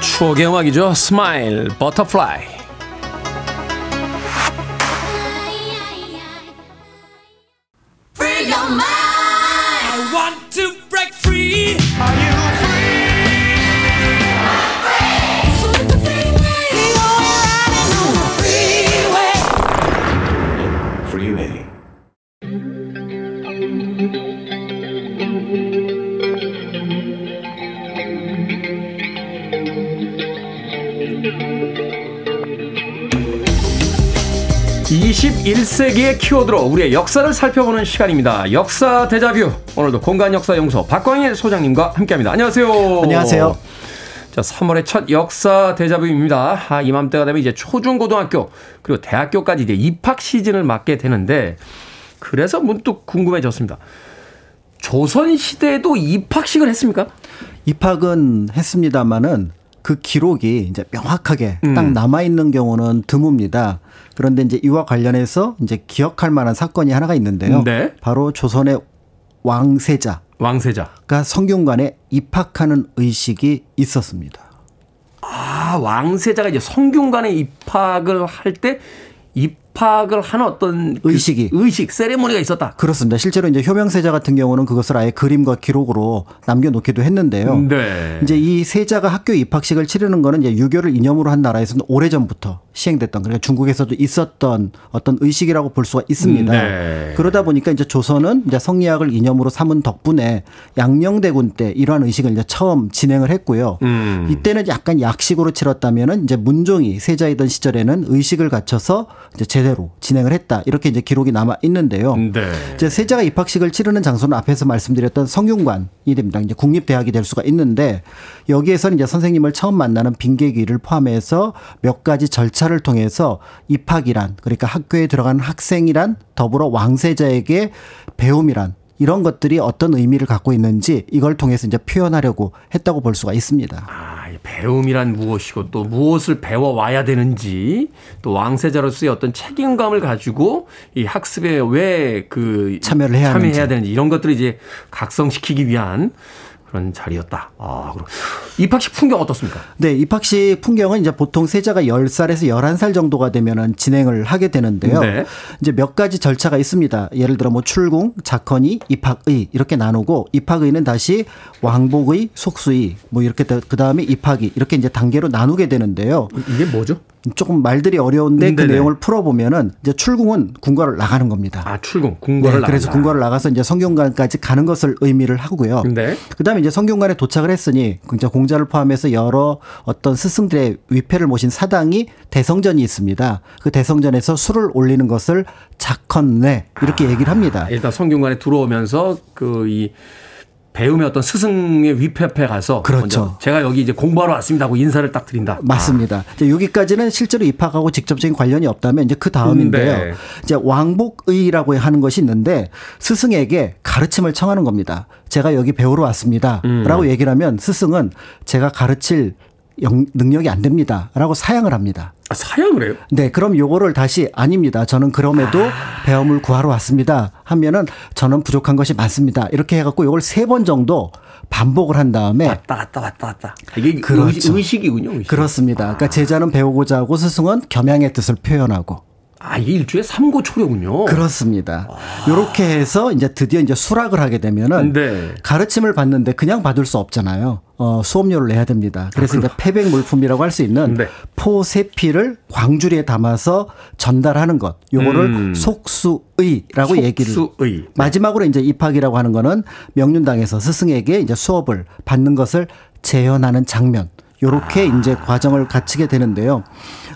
추억의 음악이죠. 스마일 Butterfly. 21세기의 키워드로 우리의 역사를 살펴보는 시간입니다. 역사 대자뷰. 오늘도 공간 역사 연구소 박광일 소장님과 함께합니다. 안녕하세요. 안녕하세요. 자, 3월의 첫 역사 대자뷰입니다. 아, 이맘때가 되면 이제 초중고등학교 그리고 대학교까지 이제 입학 시즌을 맞게 되는데 그래서 문득 궁금해졌습니다. 조선 시대에도 입학식을 했습니까? 입학은 했습니다마는 그 기록이 이제 명확하게 음. 딱 남아 있는 경우는 드뭅니다. 그런데 이제 이와 관련해서 이제 기억할 만한 사건이 하나가 있는데요. 네. 바로 조선의 왕세자가 왕세자. 성균관에 입학하는 의식이 있었습니다. 아, 왕세자가 이제 성균관에 입학을 할 때 입 학을 하는 어떤 그 의식이. 의식, 세레모니가 있었다. 그렇습니다. 실제로 이제 효명세자 같은 경우는 그것을 아예 그림과 기록으로 남겨놓기도 했는데요. 네. 이제 이 세자가 학교 입학식을 치르는 거는 이제 유교를 이념으로 한 나라에서는 오래 전부터 시행됐던 그러니까 중국에서도 있었던 어떤 의식이라고 볼 수가 있습니다. 네. 그러다 보니까 이제 조선은 이제 성리학을 이념으로 삼은 덕분에 양녕대군 때 이러한 의식을 이제 처음 진행을 했고요. 음. 이때는 약간 약식으로 치렀다면은 이제 문종이 세자이던 시절에는 의식을 갖춰서 이제 제대 로 진행을 했다. 이렇게 이제 기록이 남아 있는데요. 네. 이제 세자가 입학식을 치르는 장소는 앞에서 말씀드렸던 성균관이 됩니다. 이제 국립대학이 될 수가 있는데 여기에서는 이제 선생님을 처음 만나는 빙계기를 포함해서 몇 가지 절차를 통해서 입학이란 그러니까 학교에 들어가는 학생이란 더불어 왕세자에게 배움이란 이런 것들이 어떤 의미를 갖고 있는지 이걸 통해서 이제 표현하려고 했다고 볼 수가 있습니다. 배움이란 무엇이고 또 무엇을 배워 와야 되는지 또 왕세자로서의 어떤 책임감을 가지고 이 학습에 왜 그 참여를 해야 참여해야. 되는지 이런 것들을 이제 각성시키기 위한 그런 자리였다. 아, 그럼 입학식 풍경 어떻습니까? 네, 입학식 풍경은 이제 보통 세자가 10살에서 11살 정도가 되면은 진행을 하게 되는데요. 네. 이제 몇 가지 절차가 있습니다. 예를 들어 뭐 출궁, 작헌의, 입학의 이렇게 나누고 입학의는 다시 왕복의, 속수의 뭐 이렇게 그 다음에 입학의 이렇게 이제 단계로 나누게 되는데요. 이게 뭐죠? 조금 말들이 어려운데 그 네네. 내용을 풀어보면은 이제 출궁은 군과를 나가는 겁니다. 아, 출궁, 궁궐을 네, 그래서. 군과를 나가서 이제 성균관까지 가는 것을 의미를 하고요. 네. 그다음에 이제 성균관에 도착을 했으니 이제 공자를 포함해서 여러 어떤 스승들의 위패를 모신 사당이 대성전이 있습니다. 그 대성전에서 술을 올리는 것을 작헌례 이렇게 얘기를 합니다. 일단 성균관에 들어오면서 그이 배움의 어떤 스승의 위패 앞에 가서 그렇죠. 제가 여기 이제 공부하러 왔습니다 하고 인사를 딱 드린다. 맞습니다. 이제 여기까지는 실제로 입학하고 직접적인 관련이 없다면 이제 그 다음인데요. 네. 이제 왕복의라고 하는 것이 있는데 스승에게 가르침을 청하는 겁니다. 제가 여기 배우러 왔습니다. 음. 라고 얘기를 하면 스승은 제가 가르칠 영- 능력이 안 됩니다. 라고 사양을 합니다. 아, 사양을 해요? 네, 그럼 요거를 다시 아닙니다. 저는 그럼에도 배움을 구하러 왔습니다. 하면은 저는 부족한 것이 많습니다. 이렇게 해갖고 요걸 세 번 정도 반복을 한 다음에 왔다 갔다 왔다 갔다. 이게 네. 그렇죠. 의식, 이군요 의식. 그렇습니다. 그러니까 제자는 배우고자 하고 스승은 겸양의 뜻을 표현하고 아, 이게 일주에 삼고초려군요. 그렇습니다. 요렇게 해서 이제 드디어 이제 수락을 하게 되면은 네. 가르침을 받는데 그냥 받을 수 없잖아요. 어, 수업료를 내야 됩니다. 그래서 이제 패백 물품이라고 할 수 있는 네. 포세피를 광주리에 담아서 전달하는 것. 요거를 음. 속수의라고 얘기를 속수의. 네. 마지막으로 이제 입학이라고 하는 거는 명륜당에서 스승에게 이제 수업을 받는 것을 재현하는 장면. 요렇게 아. 이제 과정을 갖추게 되는데요.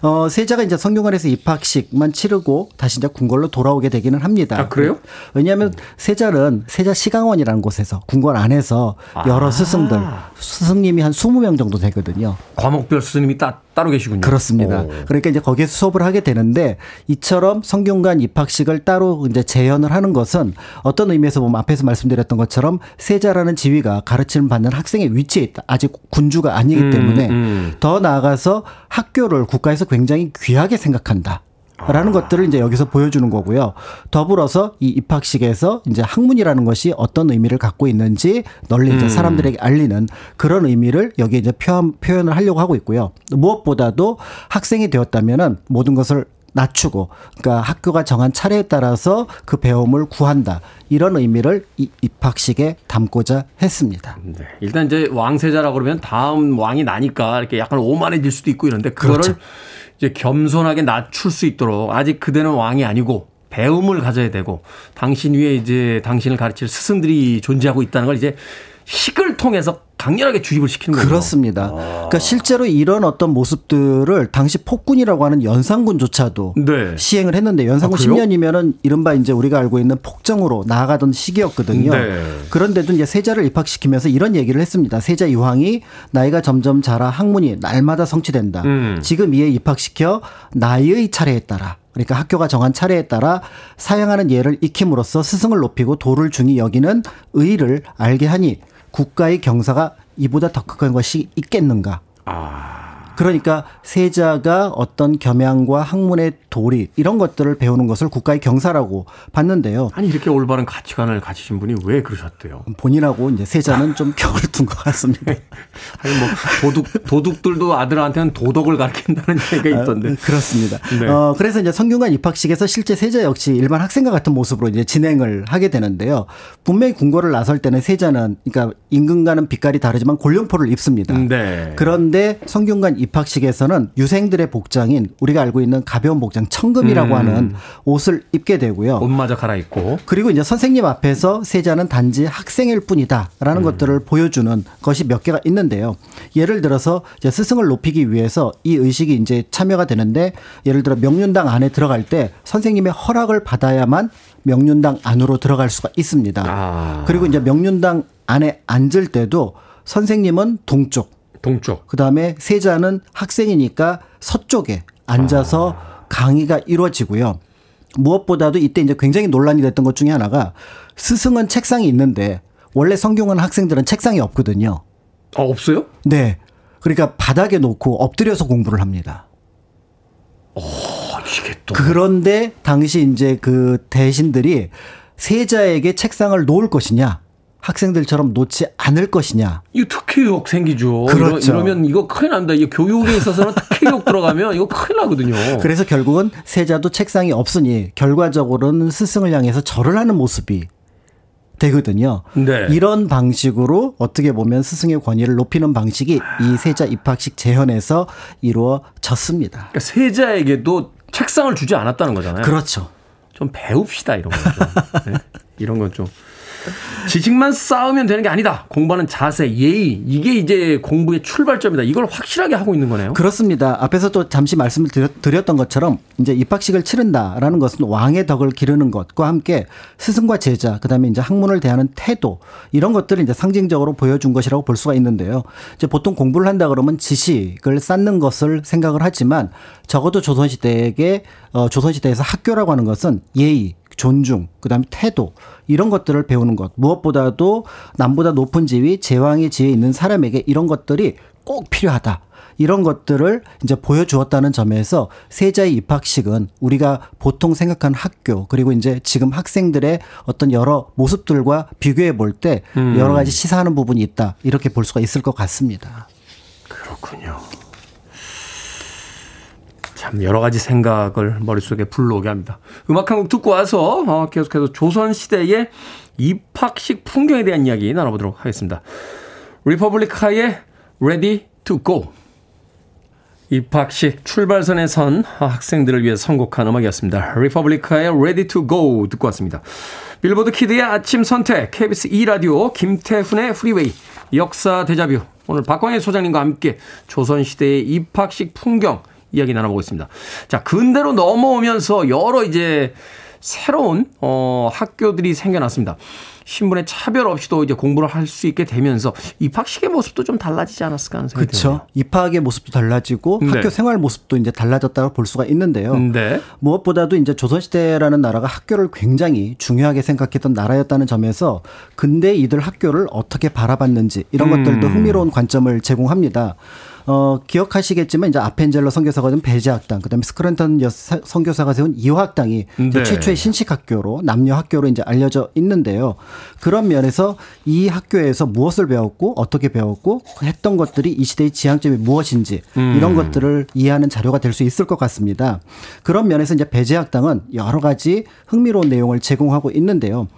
어, 세자가 이제 성균관에서 입학식만 치르고 다시 이제 궁궐로 돌아오게 되기는 합니다. 아, 그래요? 왜냐하면 세자는 세자 시강원이라는 곳에서 궁궐 안에서 여러 아. 스승들, 스승님이 한 20명 정도 되거든요. 과목별 스님이 따, 따로 계시군요. 그렇습니다. 오. 그러니까 이제 거기에 수업을 하게 되는데 이처럼 성균관 입학식을 따로 이제 재현을 하는 것은 어떤 의미에서 보면 앞에서 말씀드렸던 것처럼 세자라는 지위가 가르침을 받는 학생의 위치에 있다. 아직 군주가 아니기 때문에 음. 더 나아가서 학교를 국가에서 굉장히 귀하게 생각한다. 라는 것들을 이제 여기서 보여주는 거고요. 더불어서 이 입학식에서 이제 학문이라는 것이 어떤 의미를 갖고 있는지 널리 이제 사람들에게 알리는 그런 의미를 여기에 이제 표현, 표현을 하려고 하고 있고요. 무엇보다도 학생이 되었다면은 모든 것을 낮추고 그러니까 학교가 정한 차례에 따라서 그 배움을 구한다. 이런 의미를 이 입학식에 담고자 했습니다. 네. 일단 이제 왕세자라고 그러면 다음 왕이 나니까 이렇게 약간 오만해질 수도 있고 이런데 그거를 그렇죠. 이제 겸손하게 낮출 수 있도록 아직 그대는 왕이 아니고 배움을 가져야 되고 당신 위에 이제 당신을 가르칠 스승들이 존재하고 있다는 걸 이제 식을 통해서 강렬하게 주입을 시키는 거예요. 그렇습니다. 그러니까 실제로 이런 어떤 모습들을 당시 폭군이라고 하는 연산군조차도 네. 시행을 했는데 연산군 아, 그래요? 10년이면은 이른바 이제 우리가 알고 있는 폭정으로 나아가던 시기였거든요. 네. 그런데도 이제 세자를 입학시키면서 이런 얘기를 했습니다. 세자 이황이 나이가 점점 자라 학문이 날마다 성취된다. 음. 지금 이에 입학시켜 나이의 차례에 따라 그러니까 학교가 정한 차례에 따라 사용하는 예를 익힘으로써 스승을 높이고 도를 중히 여기는 의를 알게 하니 국가의 경사가 이보다 더 큰 것이 있겠는가? 그러니까 세자가 어떤 겸양과 학문의 도리 이런 것들을 배우는 것을 국가의 경사라고 봤는데요. 아니 이렇게 올바른 가치관을 가지신 분이 왜 그러셨대요? 본인하고 이제 세자는 좀 격을 둔 것 같습니다. 아니 뭐 도둑 도둑들도 아들한테는 도덕을 가르친다는 얘기가 있던데. 아, 그렇습니다. 네. 어, 그래서 이제 성균관 입학식에서 실제 세자 역시 일반 학생과 같은 모습으로 이제 진행을 하게 되는데요. 분명히 궁궐을 나설 때는 세자는 그러니까 임금과는 빛깔이 다르지만 골룡포를 입습니다. 네. 그런데 성균관 입학식에서는 유생들의 복장인 우리가 알고 있는 가벼운 복장 청금이라고 음. 하는 옷을 입게 되고요. 옷마저 갈아입고. 그리고 이제 선생님 앞에서 세자는 단지 학생일 뿐이다라는 것들을 보여주는 것이 몇 개가 있는데요. 예를 들어서 이제 스승을 높이기 위해서 이 의식이 이제 참여가 되는데 예를 들어 명륜당 안에 들어갈 때 선생님의 허락을 받아야만 명륜당 안으로 들어갈 수가 있습니다. 아. 그리고 이제 명륜당 안에 앉을 때도 선생님은 동쪽, 동쪽. 그 다음에 세자는 학생이니까 서쪽에 앉아서 강의가 이루어지고요. 무엇보다도 이때 이제 굉장히 논란이 됐던 것 중에 하나가 스승은 책상이 있는데 원래 성경은 학생들은 책상이 없거든요. 아 없어요? 네. 그러니까 바닥에 놓고 엎드려서 공부를 합니다. 아, 이게 또. 그런데 당시 이제 그 대신들이 세자에게 책상을 놓을 것이냐, 학생들처럼 놓지 않을 것이냐. 이거 특혜욕 생기죠. 그렇죠. 이러, 면 이거 큰일 납니다. 이 교육에 있어서는 특혜욕 들어가면 이거 큰일 나거든요. 그래서 결국은 세자도 책상이 없으니 결과적으로는 스승을 향해서 절을 하는 모습이 되거든요. 네. 이런 방식으로 어떻게 보면 스승의 권위를 높이는 방식이 이 세자 입학식 재현에서 이루어졌습니다. 그러니까 세자에게도 책상을 주지 않았다는 거잖아요. 그렇죠. 좀 배웁시다 이런 건 좀. 네? 이런 건 좀. 지식만 쌓으면 되는 게 아니다. 공부하는 자세, 예의 이게 이제 공부의 출발점이다. 이걸 확실하게 하고 있는 거네요. 그렇습니다. 앞에서 또 잠시 말씀을 드렸, 드렸 던 것처럼 이제 입학식을 치른다라는 것은 왕의 덕을 기르는 것과 함께 스승과 제자, 그다음에 이제 학문을 대하는 태도 이런 것들을 이제 상징적으로 보여준 것이라고 볼 수가 있는데요. 이제 보통 공부를 한다 그러면 지식을 쌓는 것을 생각을 하지만 적어도 조선시대에게 어, 조선시대에서 학교라고 하는 것은 예의, 존중, 그다음에 태도 이런 것들을 배우는 것 무엇보다도 남보다 높은 지위, 제왕의 지위에 있는 사람에게 이런 것들이 꼭 필요하다. 이런 것들을 이제 보여주었다는 점에서 세자의 입학식은 우리가 보통 생각하는 학교 그리고 이제 지금 학생들의 어떤 여러 모습들과 비교해 볼때 여러 가지 시사하는 부분이 있다 이렇게 볼 수가 있을 것 같습니다. 그렇군요. 참 여러 가지 생각을 머릿속에 불러오게 합니다. 음악 한 곡 듣고 와서 어, 계속해서 조선 시대의 입학식 풍경에 대한 이야기 나눠보도록 하겠습니다. 리퍼블리카의 Ready to Go. 입학식 출발선에 선 학생들을 위해 선곡한 음악이었습니다. 리퍼블리카의 Ready to Go 듣고 왔습니다. 빌보드 키드의 아침 선택, KBS 2라디오, 김태훈의 프리웨이, 역사 대자뷰. 오늘 박광일 소장님과 함께 조선시대의 입학식 풍경 이야기 나눠보고 있습니다. 자, 근대로 넘어오면서 여러 이제 새로운, 어, 학교들이 생겨났습니다. 신분의 차별 없이도 이제 공부를 할 수 있게 되면서 입학식의 모습도 좀 달라지지 않았을까 하는 생각이 그렇죠. 드네요. 입학의 모습도 달라지고 네. 학교 생활 모습도 이제 달라졌다고 볼 수가 있는데요. 네. 무엇보다도 이제 조선시대라는 나라가 학교를 굉장히 중요하게 생각했던 나라였다는 점에서 근대 이들 학교를 어떻게 바라봤는지 이런 음. 것들도 흥미로운 관점을 제공합니다. 어, 기억하시겠지만 이제 아펜젤러 선교사가 된 배제학당, 그다음에 스크랜턴 여- 사- 선교사가 세운 이화학당이 네. 최초의 신식 학교로 남녀 학교로 이제 알려져 있는데요. 그런 면에서 이 학교에서 무엇을 배웠고 어떻게 배웠고 했던 것들이 이 시대의 지향점이 무엇인지 음. 이런 것들을 이해하는 자료가 될 수 있을 것 같습니다. 그런 면에서 이제 배제학당은 여러 가지 흥미로운 내용을 제공하고 있는데요.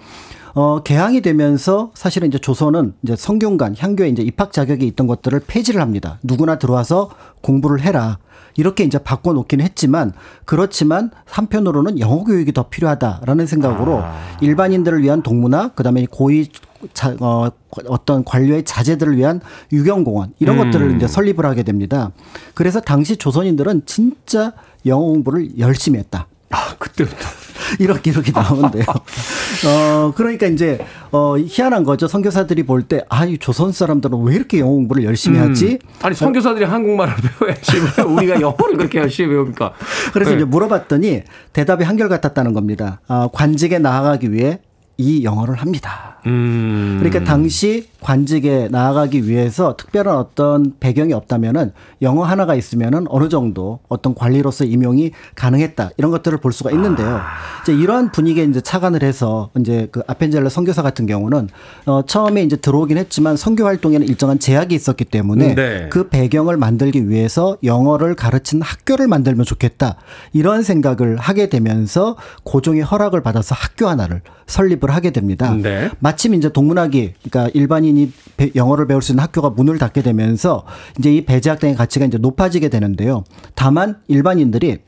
어, 개항이 되면서 사실은 이제 조선은 이제 성균관, 향교에 이제 입학 자격이 있던 것들을 폐지를 합니다. 누구나 들어와서 공부를 해라. 이렇게 이제 바꿔놓기는 했지만 그렇지만 한편으로는 영어 교육이 더 필요하다라는 생각으로 일반인들을 위한 동문화, 그다음에 고위 자, 어, 어떤 관료의 자제들을 위한 유경공원 이런 음. 것들을 이제 설립을 하게 됩니다. 그래서 당시 조선인들은 진짜 영어 공부를 열심히 했다. 아, 그때부터. 이런 기록이 나오는데요. 어, 그러니까 이제, 어, 희한한 거죠. 선교사들이 볼 때, 아, 이 조선 사람들은 왜 이렇게 영어 공부를 열심히 하지? 음. 아니, 선교사들이 한국말을 배워야지. 왜 우리가 영어를 그렇게 열심히 배웁니까? 그래서 네. 이제 물어봤더니 대답이 한결같았다는 겁니다. 아, 관직에 나아가기 위해 이 영어를 합니다. 음. 그러니까 당시 관직에 나아가기 위해서 특별한 어떤 배경이 없다면은 영어 하나가 있으면은 어느 정도 어떤 관리로서 임용이 가능했다 이런 것들을 볼 수가 있는데요. 이제 이러한 분위기에 이제 착안을 해서 이제 그 아펜젤러 선교사 같은 경우는 어 처음에 이제 들어오긴 했지만 선교 활동에는 일정한 제약이 있었기 때문에 네. 그 배경을 만들기 위해서 영어를 가르치는 학교를 만들면 좋겠다 이런 생각을 하게 되면서 고종의 허락을 받아서 학교 하나를 설립을 하게 됩니다. 네. 마침 이제 동문학이 그러니까 일반인이 배- 영어를 배울 수 있는 학교가 문을 닫게 되면서 이제 이 배제학당의 가치가 이제 높아지게 되는데요. 다만 일반인들이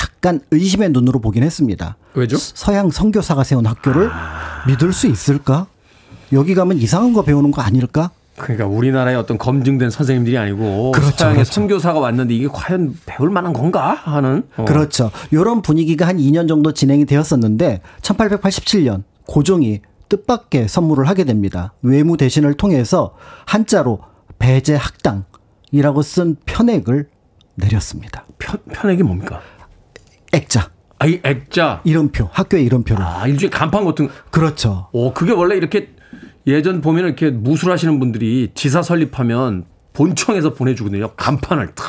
약간 의심의 눈으로 보긴 했습니다. 왜죠? 서양 선교사가 세운 학교를 믿을 수 있을까? 여기 가면 이상한 거 배우는 거 아닐까? 그러니까 우리나라의 어떤 검증된 선생님들이 아니고 그렇죠, 서양의 그렇죠. 선교사가 왔는데 이게 과연 배울 만한 건가 하는 어. 그렇죠. 이런 분위기가 한 2년 정도 진행이 되었었는데 1887년 고종이 뜻밖의 선물을 하게 됩니다. 외무 대신을 통해서 한자로 배제 학당이라고 쓴 편액을 내렸습니다. 편, 편액이 뭡니까? 액자, 아이 액자. 이름표, 학교의 이름표를. 아 일종의 간판 같은. 그렇죠. 오 그게 원래 이렇게 예전 보면 이렇게 무술하시는 분들이 지사 설립하면 본청에서 보내주거든요. 간판을 탁.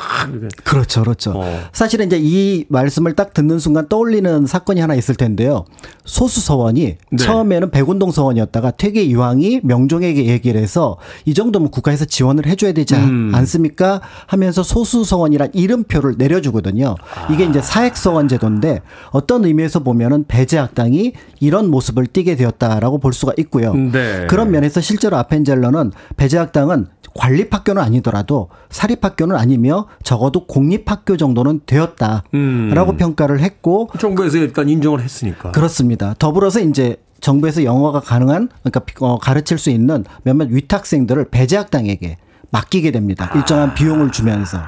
그렇죠, 그렇죠. 어. 사실은 이제 이 말씀을 딱 듣는 순간 떠올리는 사건이 하나 있을 텐데요. 소수 서원이 네. 처음에는 백운동 서원이었다가 퇴계 이황이 명종에게 얘기를 해서 이 정도면 국가에서 지원을 해줘야 되지 않- 음. 않습니까? 하면서 소수 서원이란 이름표를 내려주거든요. 이게 이제 사액 서원 제도인데 어떤 의미에서 보면은 배제학당이 이런 모습을 띠게 되었다라고 볼 수가 있고요. 네. 그런 면에서 실제로 아펜젤러는 배제학당은 관립 학교는 아니 더라도 사립학교는 아니며 적어도 공립학교 정도는 되었다라고 음. 평가를 했고 정부에서 일단 인정을 했으니까. 그렇습니다. 더불어서 이제 정부에서 영어가 가능한 그러니까 어, 가르칠 수 있는 몇몇 위탁생들을 배제학당에게 맡기게 됩니다. 일정한 비용을 주면서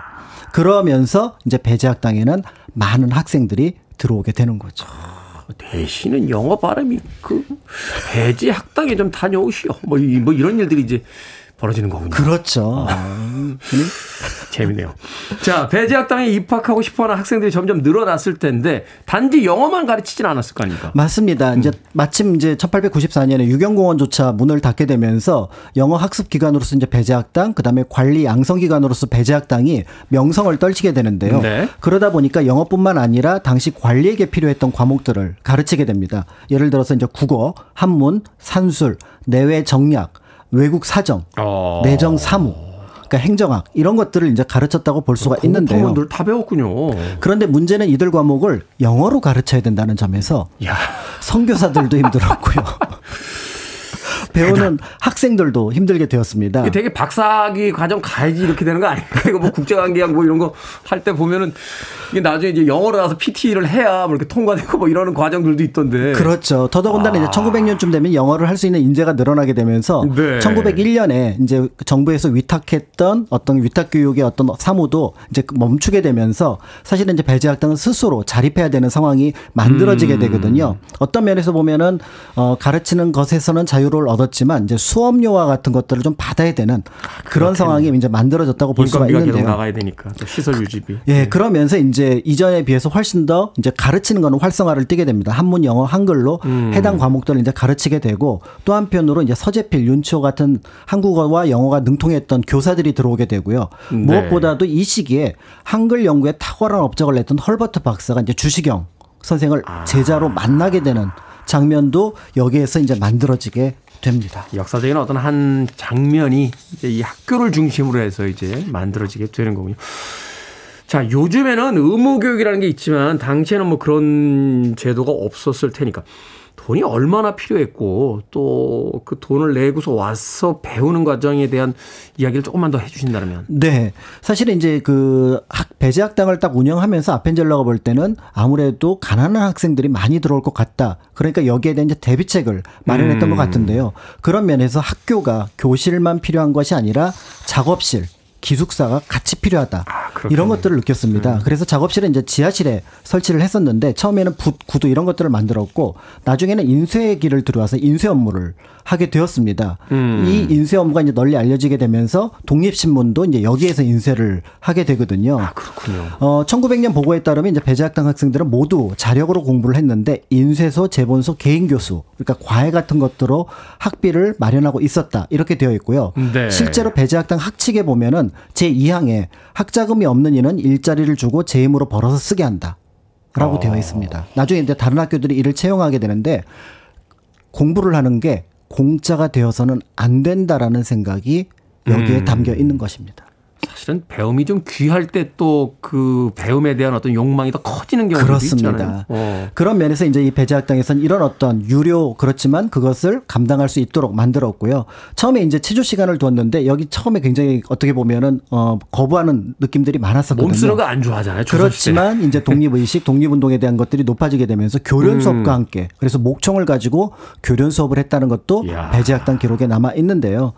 그러면서 이제 배제학당에는 많은 학생들이 들어오게 되는 거죠. 대신은 영어 발음이 그 배지 학당에 좀 다녀오시오. 뭐, 이- 뭐 이런 일들이 이제 벌어지는 거군요. 그렇죠. 재미네요. 자, 배지 학당에 입학하고 싶어 하는 학생들이 점점 늘어났을 텐데 단지 영어만 가르치진 않았을 거 아닙니까? 맞습니다. 이제 마침 이제 1894년에 유경공원조차 문을 닫게 되면서 영어 학습 기관으로서 이제 배제학당, 그 다음에 관리 양성 기관으로서 배제학당이 명성을 떨치게 되는데요. 네. 그러다 보니까 영어뿐만 아니라 당시 관리에게 필요했던 과목들을 가르치게 됩니다. 예를 들어서 이제 국어, 한문, 산술, 내외 정략, 외국 사정, 어. 내정 사무, 그러니까 행정학 이런 것들을 이제 가르쳤다고 볼 수가 있는데요. 다 배웠군요. 그런데 문제는 이들 과목을 영어로 가르쳐야 된다는 점에서 야, 선교사들도 힘들었고요. 배우는 학생들도 힘들게 되었습니다. 이게 되게 박사학위 과정 가야지 이렇게 되는 거 아닌가? 이거 뭐 국제관계학 뭐 이런 거 할 때 보면은 이게 나중에 이제 영어로 나서 PT를 해야 뭐 이렇게 통과되고 뭐 이러는 과정들도 있던데. 그렇죠. 더더군다나 이제 1900년쯤 되면 영어를 할 수 있는 인재가 늘어나게 되면서 네. 1901년에 이제 정부에서 위탁했던 어떤 위탁 교육의 어떤 사무도 이제 멈추게 되면서 사실은 이제 배제학당은 스스로 자립해야 되는 상황이 만들어지게 음. 되거든요. 어떤 면에서 보면은 어 가르치는 것에서는 자유를 얻 었지만 이제 수업료와 같은 것들을 좀 받아야 되는 그런 상황이 이제 만들어졌다고 볼 수가 인건비가 계속 있는데요. 나가야 되니까 또 시설 유지비. 예, 그러면서 이제 이전에 비해서 훨씬 더 이제 가르치는 거는 활성화를 띠게 됩니다. 한문, 영어, 한글로 음. 해당 과목들을 이제 가르치게 되고 또 한편으로 이제 서재필, 윤치호 같은 한국어와 영어가 능통했던 교사들이 들어오게 되고요. 네. 무엇보다도 이 시기에 한글 연구에 탁월한 업적을 냈던 헐버트 박사가 이제 주시경 선생을 아. 제자로 만나게 되는 장면도 여기에서 이제 만들어지게 됩니다. 역사적인 어떤 한 장면이 이제 이 학교를 중심으로 해서 이제 만들어지게 되는 거군요. 자, 요즘에는 의무교육이라는 게 있지만 당시에는 뭐 그런 제도가 없었을 테니까 돈이 얼마나 필요했고 또 그 돈을 내고서 와서 배우는 과정에 대한 이야기를 조금만 더 해주신다면. 네. 사실은 이제 그 학, 배제 학당을 딱 운영하면서 아펜젤러가 볼 때는 아무래도 가난한 학생들이 많이 들어올 것 같다. 그러니까 여기에 대한 이제 대비책을 마련했던 음. 것 같은데요. 그런 면에서 학교가 교실만 필요한 것이 아니라 작업실, 기숙사가 같이 필요하다. 그렇군요. 이런 것들을 느꼈습니다. 그래서 작업실은 이제 지하실에 설치를 했었는데 처음에는 붓, 구두 이런 것들을 만들었고 나중에는 인쇄기를 들어와서 인쇄 업무를 하게 되었습니다. 이 인쇄 업무가 이제 널리 알려지게 되면서 독립신문도 이제 여기에서 인쇄를 하게 되거든요. 그렇군요. 어, 1900년 보고에 따르면 이제 배제학당 학생들은 모두 자력으로 공부를 했는데 인쇄소, 재본소, 개인 교수, 그러니까 과외 같은 것들로 학비를 마련하고 있었다. 이렇게 되어 있고요. 네. 실제로 배제학당 학칙에 보면은 제 2항에 학자금이 없는 이는 일자리를 주고 제 힘으로 벌어서 쓰게 한다. 라고 어. 되어 있습니다. 나중에 이제 다른 학교들이 이를 채용하게 되는데 공부를 하는 게 공짜가 되어서는 안 된다라는 생각이 여기에 음. 담겨 있는 것입니다. 사실은 배움이 좀 귀할 때 또 그 배움에 대한 어떤 욕망이 더 커지는 경우도 그렇습니다. 있잖아요. 어. 그런 면에서 이제 이 배제학당에서는 이런 어떤 유료 그렇지만 그것을 감당할 수 있도록 만들었고요. 처음에 이제 체조 시간을 두었는데 여기 처음에 굉장히 어떻게 보면은 어 거부하는 느낌들이 많았었거든요. 몸 쓰는 거 안 좋아하잖아요. 그렇지만 이제 독립 의식, 독립 운동에 대한 것들이 높아지게 되면서 교련 음. 수업과 함께 그래서 목청을 가지고 교련 수업을 했다는 것도. 배제학당 기록에 남아 있는데요.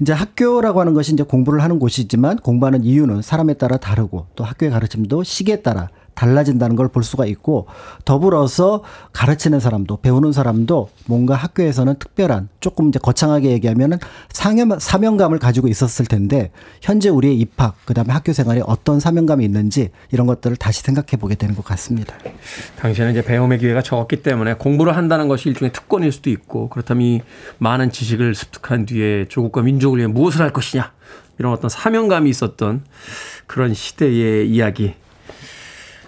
이제 학교라고 하는 것이 이제 공부를 하는 곳이지만 공부하는 이유는 사람에 따라 다르고 또 학교의 가르침도 시기에 따라 달라진다는 걸 볼 수가 있고 더불어서 가르치는 사람도 배우는 사람도 뭔가 학교에서는 특별한 조금 이제 거창하게 얘기하면은 상여, 사명감을 가지고 있었을 텐데 현재 우리의 입학 그다음에 학교 생활에 어떤 사명감이 있는지 이런 것들을 다시 생각해 보게 되는 것 같습니다. 당시에는 이제 배움의 기회가 적었기 때문에 공부를 한다는 것이 일종의 특권일 수도 있고 그렇다면 이 많은 지식을 습득한 뒤에 조국과 민족을 위해 무엇을 할 것이냐 이런 어떤 사명감이 있었던 그런 시대의 이야기.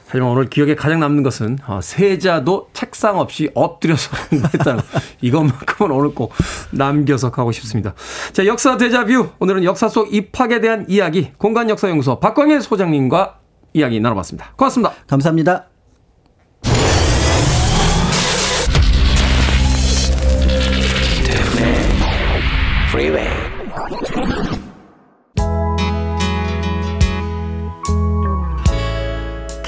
하지만 오늘 기억에 가장 남는 것은 어, 세자도 책상 없이 엎드려서 공부했다는 거. 이것만큼은 오늘 꼭 남겨서 가고 싶습니다. 자, 역사 대자뷰. 오늘은 역사 속 입학에 대한 이야기 공간역사연구소 박광일 소장님과 이야기 나눠봤습니다. 고맙습니다. 감사합니다.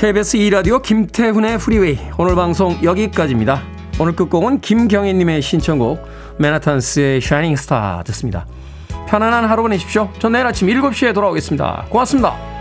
KBS 2라디오 김태훈의 프리웨이 오늘 방송 여기까지입니다. 오늘 끝곡은 김경희님의 신청곡 맨하탄스의 Shining Star 듣습니다. 편안한 하루 보내십시오. 전 내일 아침 7시에 돌아오겠습니다. 고맙습니다.